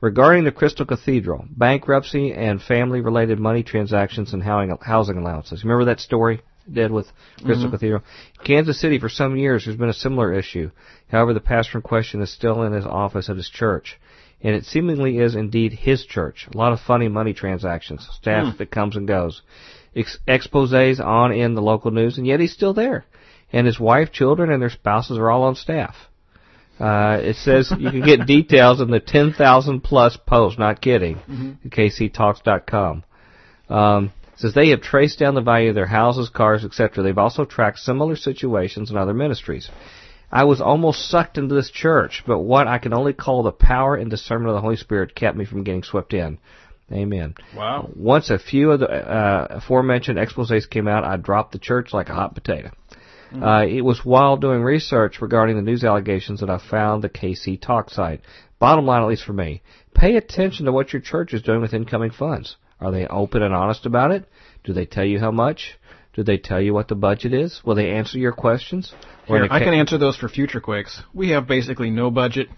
Regarding the Crystal Cathedral, bankruptcy and family-related money transactions and housing allowances. Remember that story did with Crystal mm-hmm. Cathedral? Kansas City, for some years, there's been a similar issue. However, the pastor in question is still in his office at his church. And it seemingly is indeed his church. A lot of funny money transactions, staff that comes and goes. Ex- exposés on in the local news, and yet he's still there. And his wife, children, and their spouses are all on staff. Uh, it says you can get *laughs* details in the 10,000 plus post, not kidding, at kctalks.com. Um, it says they have traced down the value of their houses, cars, etc. They've also tracked similar situations in other ministries. I was almost sucked into this church, but what I can only call the power and discernment of the Holy Spirit kept me from getting swept in. Amen. Wow. Once a few of the uh, aforementioned exposés came out, I dropped the church like a hot potato. Uh, it was while doing research regarding the news allegations that I found the KC Talk site. Bottom line, at least for me, pay attention to what your church is doing with incoming funds. Are they open and honest about it? Do they tell you how much? Do they tell you what the budget is? Will they answer your questions? Here, I can answer those for future quakes. We have basically no budget.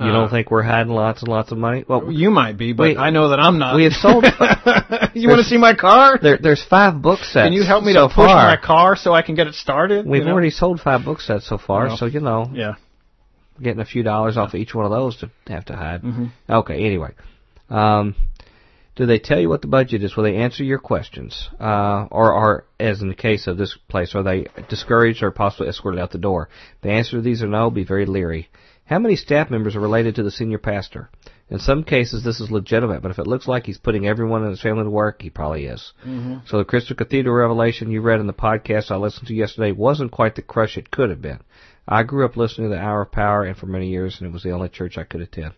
You don't think we're hiding lots and lots of money? Well, You might be, but We- I know that I'm not. we have sold. *laughs* you want to see my car? there, there's five book sets. Can you help me so to push far. my car so I can get it started? We've You know? already sold five book sets so far, Well, so you know, Yeah. getting a few dollars off each one of those to have to hide. Mm-hmm. Okay, anyway. Um, do they tell you what the budget is? Will they answer your questions? Uh, or, are, as in the case of this place, are they discouraged or possibly escorted out the door? The answer to these are no, be very leery. How many staff members are related to the senior pastor? In some cases, this is legitimate, but if it looks like he's putting everyone in his family to work, he probably is. Mm-hmm. So the Crystal Cathedral revelation you read in the podcast I listened to yesterday wasn't quite the crush it could have been. I grew up listening to the Hour of Power, and for many years, and it was the only church I could attend.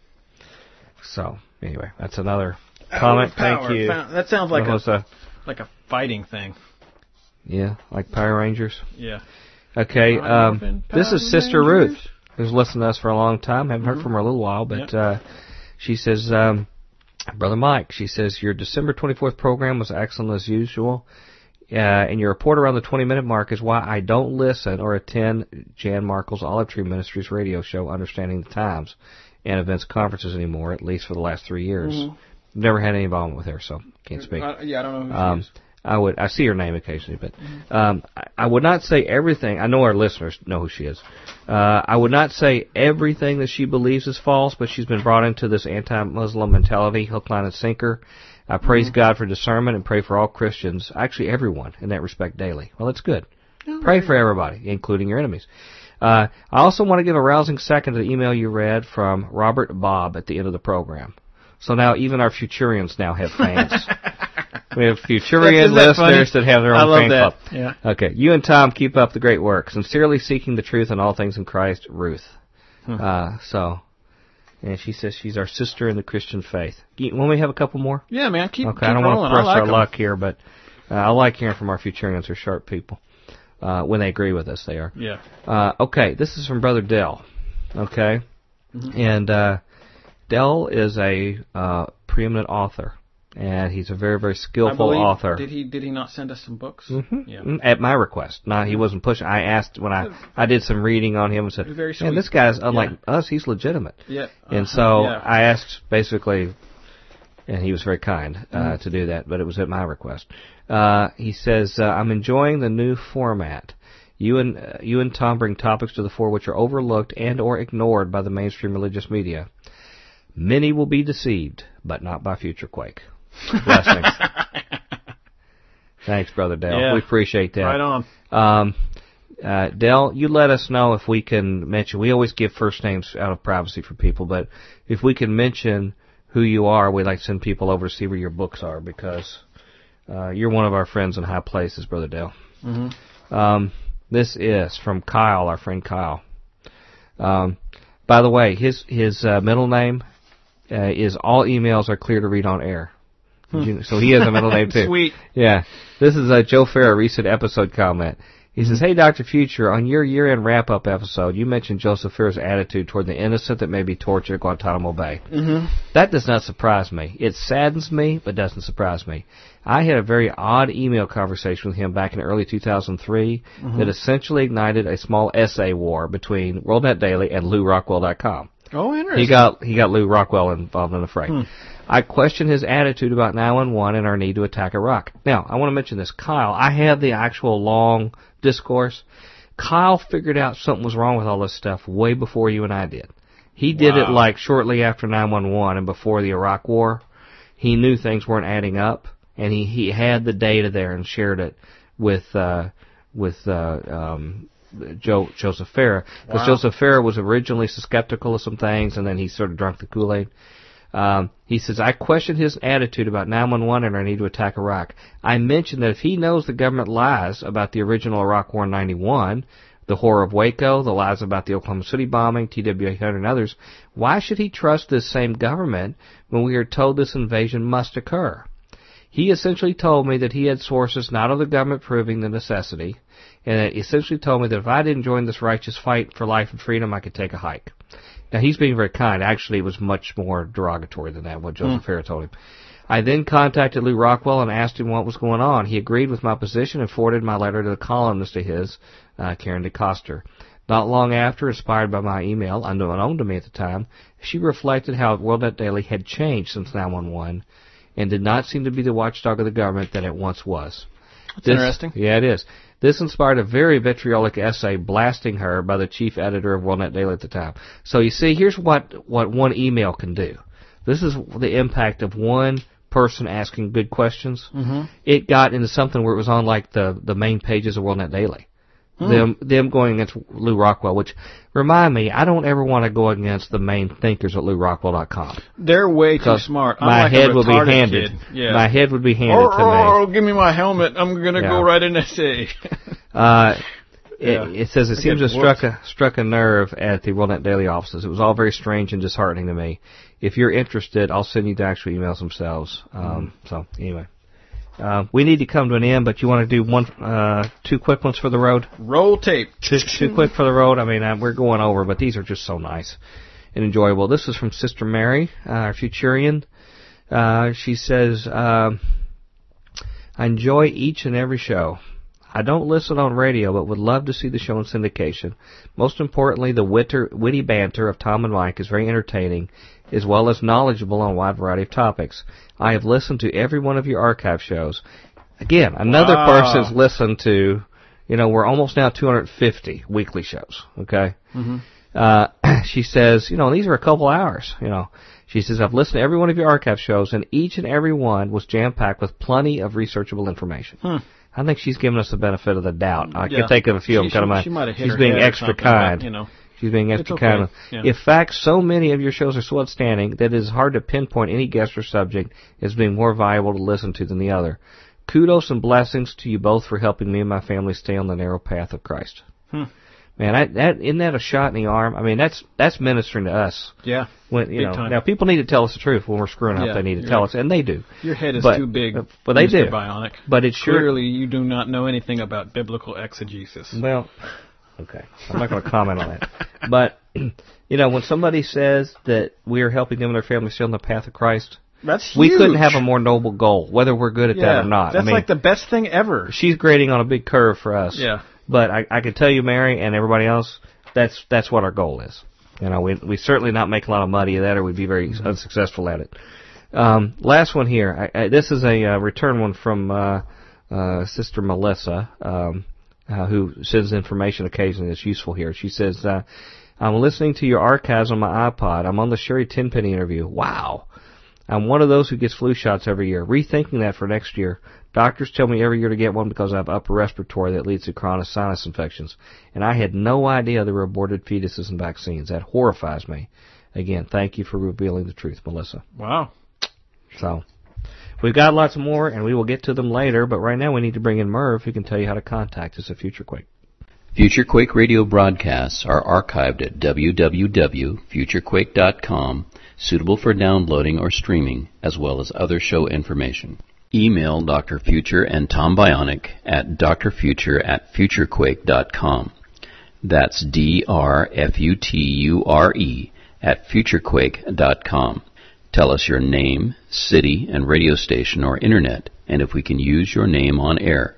So anyway, that's another comment. Thank Power. you. That sounds like was a like a fighting thing. yeah, like Power Rangers. Yeah. Okay, um, this is Sister Rangers. Ruth, who's listened to us for a long time. Haven't heard from her a little while, but Yep. uh, she says, um, Brother Mike, she says your December 24th program was excellent as usual. uh, and your report around the 20 minute mark is why I don't listen or attend Jan Markell's Olive Tree Ministries radio show, Understanding the Times, and events conferences anymore, at least for the last three years. Mhm. Never had any involvement with her, so can't speak. Uh, yeah, I don't know who Um, she is. I would I see her name occasionally, but um, I, I would not say everything. I know our listeners know who she is. Uh, I would not say everything that she believes is false, but she's been brought into this anti-Muslim mentality, hook, line, and sinker. I praise God for discernment and pray for all Christians, actually everyone, in that respect daily. Well, that's good. Pray for everybody, including your enemies. Uh, I also want to give a rousing second to the email you read from Robert Bob at the end of the program. So now even our Futurians now have fans. *laughs* we have Futurian that funny? listeners that have their own fan that. club. Yeah. Okay, you and Tom keep up the great work. Sincerely seeking the truth in all things in Christ, Ruth. Uh, so, and she says she's our sister in the Christian faith. When we have a couple more? Yeah, man. Keep, Okay, keep I don't want to press like our 'em. luck here, but uh, I like hearing from our Futurians. They're sharp people. Uh, when they agree with us, they are. Yeah. Uh, okay, this is from Brother Dell. Okay, Mm-hmm. and uh, Dell is a uh, preeminent author, and he's a very, very skillful believe, author. Did he did he not send us some books? Mhm. Yeah. Mm, At my request. No, he wasn't pushing. I asked when I I did some reading on him and said, Very "Man, this guy's unlike us. He's legitimate." Yeah. And uh-huh, so yeah. I asked basically, and he was very kind uh, Mm-hmm. to do that, but it was at my request. Uh, he says, uh, "I'm enjoying the new format. You and uh, you and Tom bring topics to the fore which are overlooked and or ignored by the mainstream religious media. Many will be deceived, but not by Future Quake. Blessings." *laughs* Thanks, brother Dale. Yeah. We appreciate that. Right on. Um, uh, Dell, you let us know if we can mention. We always give first names out of privacy for people, but if we can mention who you are, we'd like to send people over to see where your books are because uh, you're one of our friends in high places, brother Dale. Mm-hmm. Um, this is from Kyle, our friend Kyle. Um, by the way, his his uh, middle name uh, is all emails are clear to read on air. You- so he has a middle name *laughs* too. Sweet. Yeah. This is a Joe Farah recent episode comment. He says, Hey, Dr. Future, on your year-end wrap-up episode, you mentioned Joseph Farah's attitude toward the innocent that may be tortured at Guantanamo Bay. Mm-hmm. That does not surprise me. It saddens me, but doesn't surprise me. I had a very odd email conversation with him back in early 2003 that essentially ignited a small essay war between WorldNetDaily and LewRockwell.com. Oh, interesting. He got he got Lew Rockwell involved in the fray. I question his attitude about 911 and our need to attack Iraq. Now, I want to mention this. Kyle, I have the actual long discourse. Kyle figured out something was wrong with all this stuff way before you and I did. He did it like shortly after 911 and before the Iraq War. He knew things weren't adding up, and he he had the data there and shared it with uh, with uh, um, Joe Joseph Farah because Wow. Joseph Farah was originally skeptical of some things, and then he sort of drank the Kool Aid. Um, he says, I question his attitude about 911 and our need to attack Iraq. I mentioned that if he knows the government lies about the original Iraq War in 91, the horror of Waco, the lies about the Oklahoma City bombing, TWA 800, and others, why should he trust this same government when we are told this invasion must occur? He essentially told me that he had sources not of the government proving the necessity, and essentially told me that if I didn't join this righteous fight for life and freedom, I could take a hike. Now he's being very kind. Actually, it was much more derogatory than that. What Joseph Farah told him. I then contacted Lew Rockwell and asked him what was going on. He agreed with my position and forwarded my letter to the columnist of his, uh, Karen DeCoster. Not long after, inspired by my email, unknown to me at the time, she reflected how WorldNet Daily had changed since 911 and did not seem to be the watchdog of the government that it once was. That's This- interesting. Yeah, it is. This inspired a very vitriolic essay blasting her by the chief editor of WorldNet Daily at the time. So you see, here's what, what one email can do. This is the impact of one person asking good questions. Mm-hmm. It got into something where it was on like the, the main pages of WorldNet Daily. Them them going against Lew Rockwell, which remind me, I don't ever want to go against the main thinkers at LewRockwell.com. They're way too smart. I'm my like head will be handed. Yeah. My head would be handed oh, to me. oh, give me my helmet. I'm gonna Yeah. go write an essay. *laughs* Uh, Yeah. it, it says it I seems to struck a struck a nerve at the WorldNet Daily offices. It was all very strange and disheartening to me. If you're interested, I'll send you the actual emails themselves. Um, So anyway, uh, we need to come to an end, but you want to do one, uh, two quick ones for the road. Roll tape. Too, too quick for the road. I mean, uh, we're going over, but these are just so nice and enjoyable. This is from Sister Mary, uh, our Futurian. Uh, she says, um I enjoy each and every show. I don't listen on radio, but would love to see the show in syndication. Most importantly, the witter, witty banter of Tom and Mike is very entertaining, as well as knowledgeable on a wide variety of topics. I have listened to every one of your archive shows. Again, another Wow. person's listened to, you know, we're almost now 250 weekly shows, okay? Mm-hmm. Uh, *clears throat* she says, you know, these are a couple hours, you know. She says, I've listened to every one of your archive shows, and each and every one was jam-packed with plenty of researchable information. Hmm. I think she's given us the benefit of the doubt. I Yeah. can think of a few of them She- kind of my, she might have hit she's her being extra but, kind. you know. She's being It's extra okay. kind. Yeah. In fact, so many of your shows are so outstanding that it is hard to pinpoint any guest or subject as being more valuable to listen to than the other. Kudos and blessings to you both for helping me and my family stay on the narrow path of Christ. Hmm. Man, I, that isn't that a shot in the arm? I mean, that's that's ministering to us. Yeah. When you Big know, time. now people need to tell us the truth when we're screwing up. Yeah, they need to tell us, and they do. Your head is But- too big. but they Mr. do. Bionic. But it's sure. You do not know anything about biblical exegesis. Well, okay. I'm not going to comment on that. But, *clears throat* you know, when somebody says that we are helping them and their family stay on the path of Christ, That's we couldn't have a more noble goal, whether we're good at yeah, that or not. That's I mean, like the best thing ever. she's grading on a big curve for us. Yeah. But I, I can tell you, Mary, and everybody else, that's that's what our goal is. You know, we we certainly not make a lot of money of that, or we'd be very Mm-hmm. unsuccessful at it. Um, last one here. I, I, this is a uh, return one from uh, uh, Sister Melissa, um, uh, who sends information occasionally that's useful here. She says, uh, "I'm listening to your archives on my iPod. I'm on the Sherri Tenpenny interview. Wow." I'm one of those who gets flu shots every year. Rethinking that for next year. Doctors tell me every year to get one because I have upper respiratory that leads to chronic sinus infections. And I had no idea there were aborted fetuses and vaccines. That horrifies me. Again, thank you for revealing the truth, Melissa. Wow. So, we've got lots more, and we will get to them later, but right now we need to bring in Merv, who can tell you how to contact us at Future Quake. Future Quake radio broadcasts are archived at www.futurequake.com, suitable for downloading or streaming, as well as other show information. Email Dr. Future and Tom Bionic at drfuture at futurequake.com. That's D-R-F-U-T-U-R-E at futurequake.com. Tell us your name, city, and radio station or internet, and if we can use your name on air.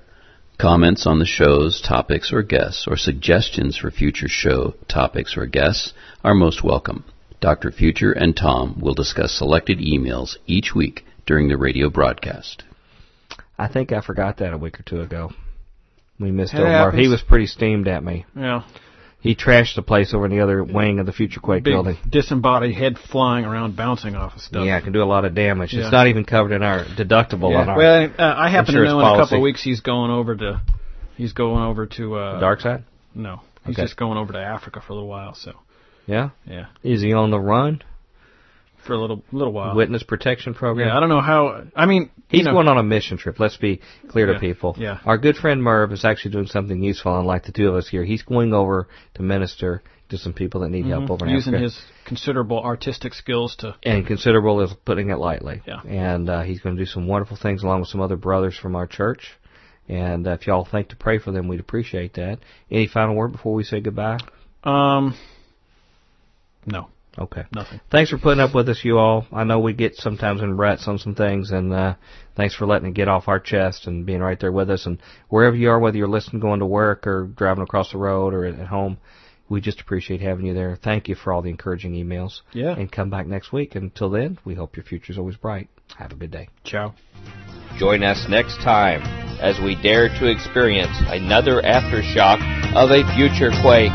Comments on the shows, topics, or guests, or suggestions for future show topics or guests are most welcome. Dr. Future and Tom will discuss selected emails each week during the radio broadcast. I think I forgot that a week or two ago. We missed It old Merv. He was pretty steamed at me. Yeah. He trashed the place over in the other wing of the Future Quake Big building. disembodied head flying around, bouncing off of stuff. Yeah, it can do a lot of damage. Yeah. It's not even covered in our deductible Yeah. on our Well, uh, I happen to know in a couple of weeks he's going over to, he's going over to uh, dark side. No, he's Okay. just going over to Africa for a little while. So Yeah, yeah, is he on the run? For a little little while. Witness protection program. yeah, I don't know how. I mean, He's know, going on a mission trip. Let's be clear to people. yeah. Our good friend Merv is actually doing something useful, unlike the two of us here. He's going over to minister to some people that need help over in Mm-hmm. using Africa. his considerable artistic skills to. and considerable is putting it lightly. Yeah. And uh, he's going to do some wonderful things along with some other brothers from our church. And uh, if y'all think to pray for them, we'd appreciate that. Any final word before we say goodbye? Um. No, Okay. nothing. Thanks for putting up with us, you all. I know we get sometimes in ruts on some things, and uh, thanks for letting it get off our chest and being right there with us. And wherever you are, whether you're listening going to work or driving across the road or at at home, we just appreciate having you there. Thank you for all the encouraging emails. Yeah. And come back next week. Until then, we hope your future's always bright. Have a good day. Ciao. Join us next time as we dare to experience another aftershock of a future quake.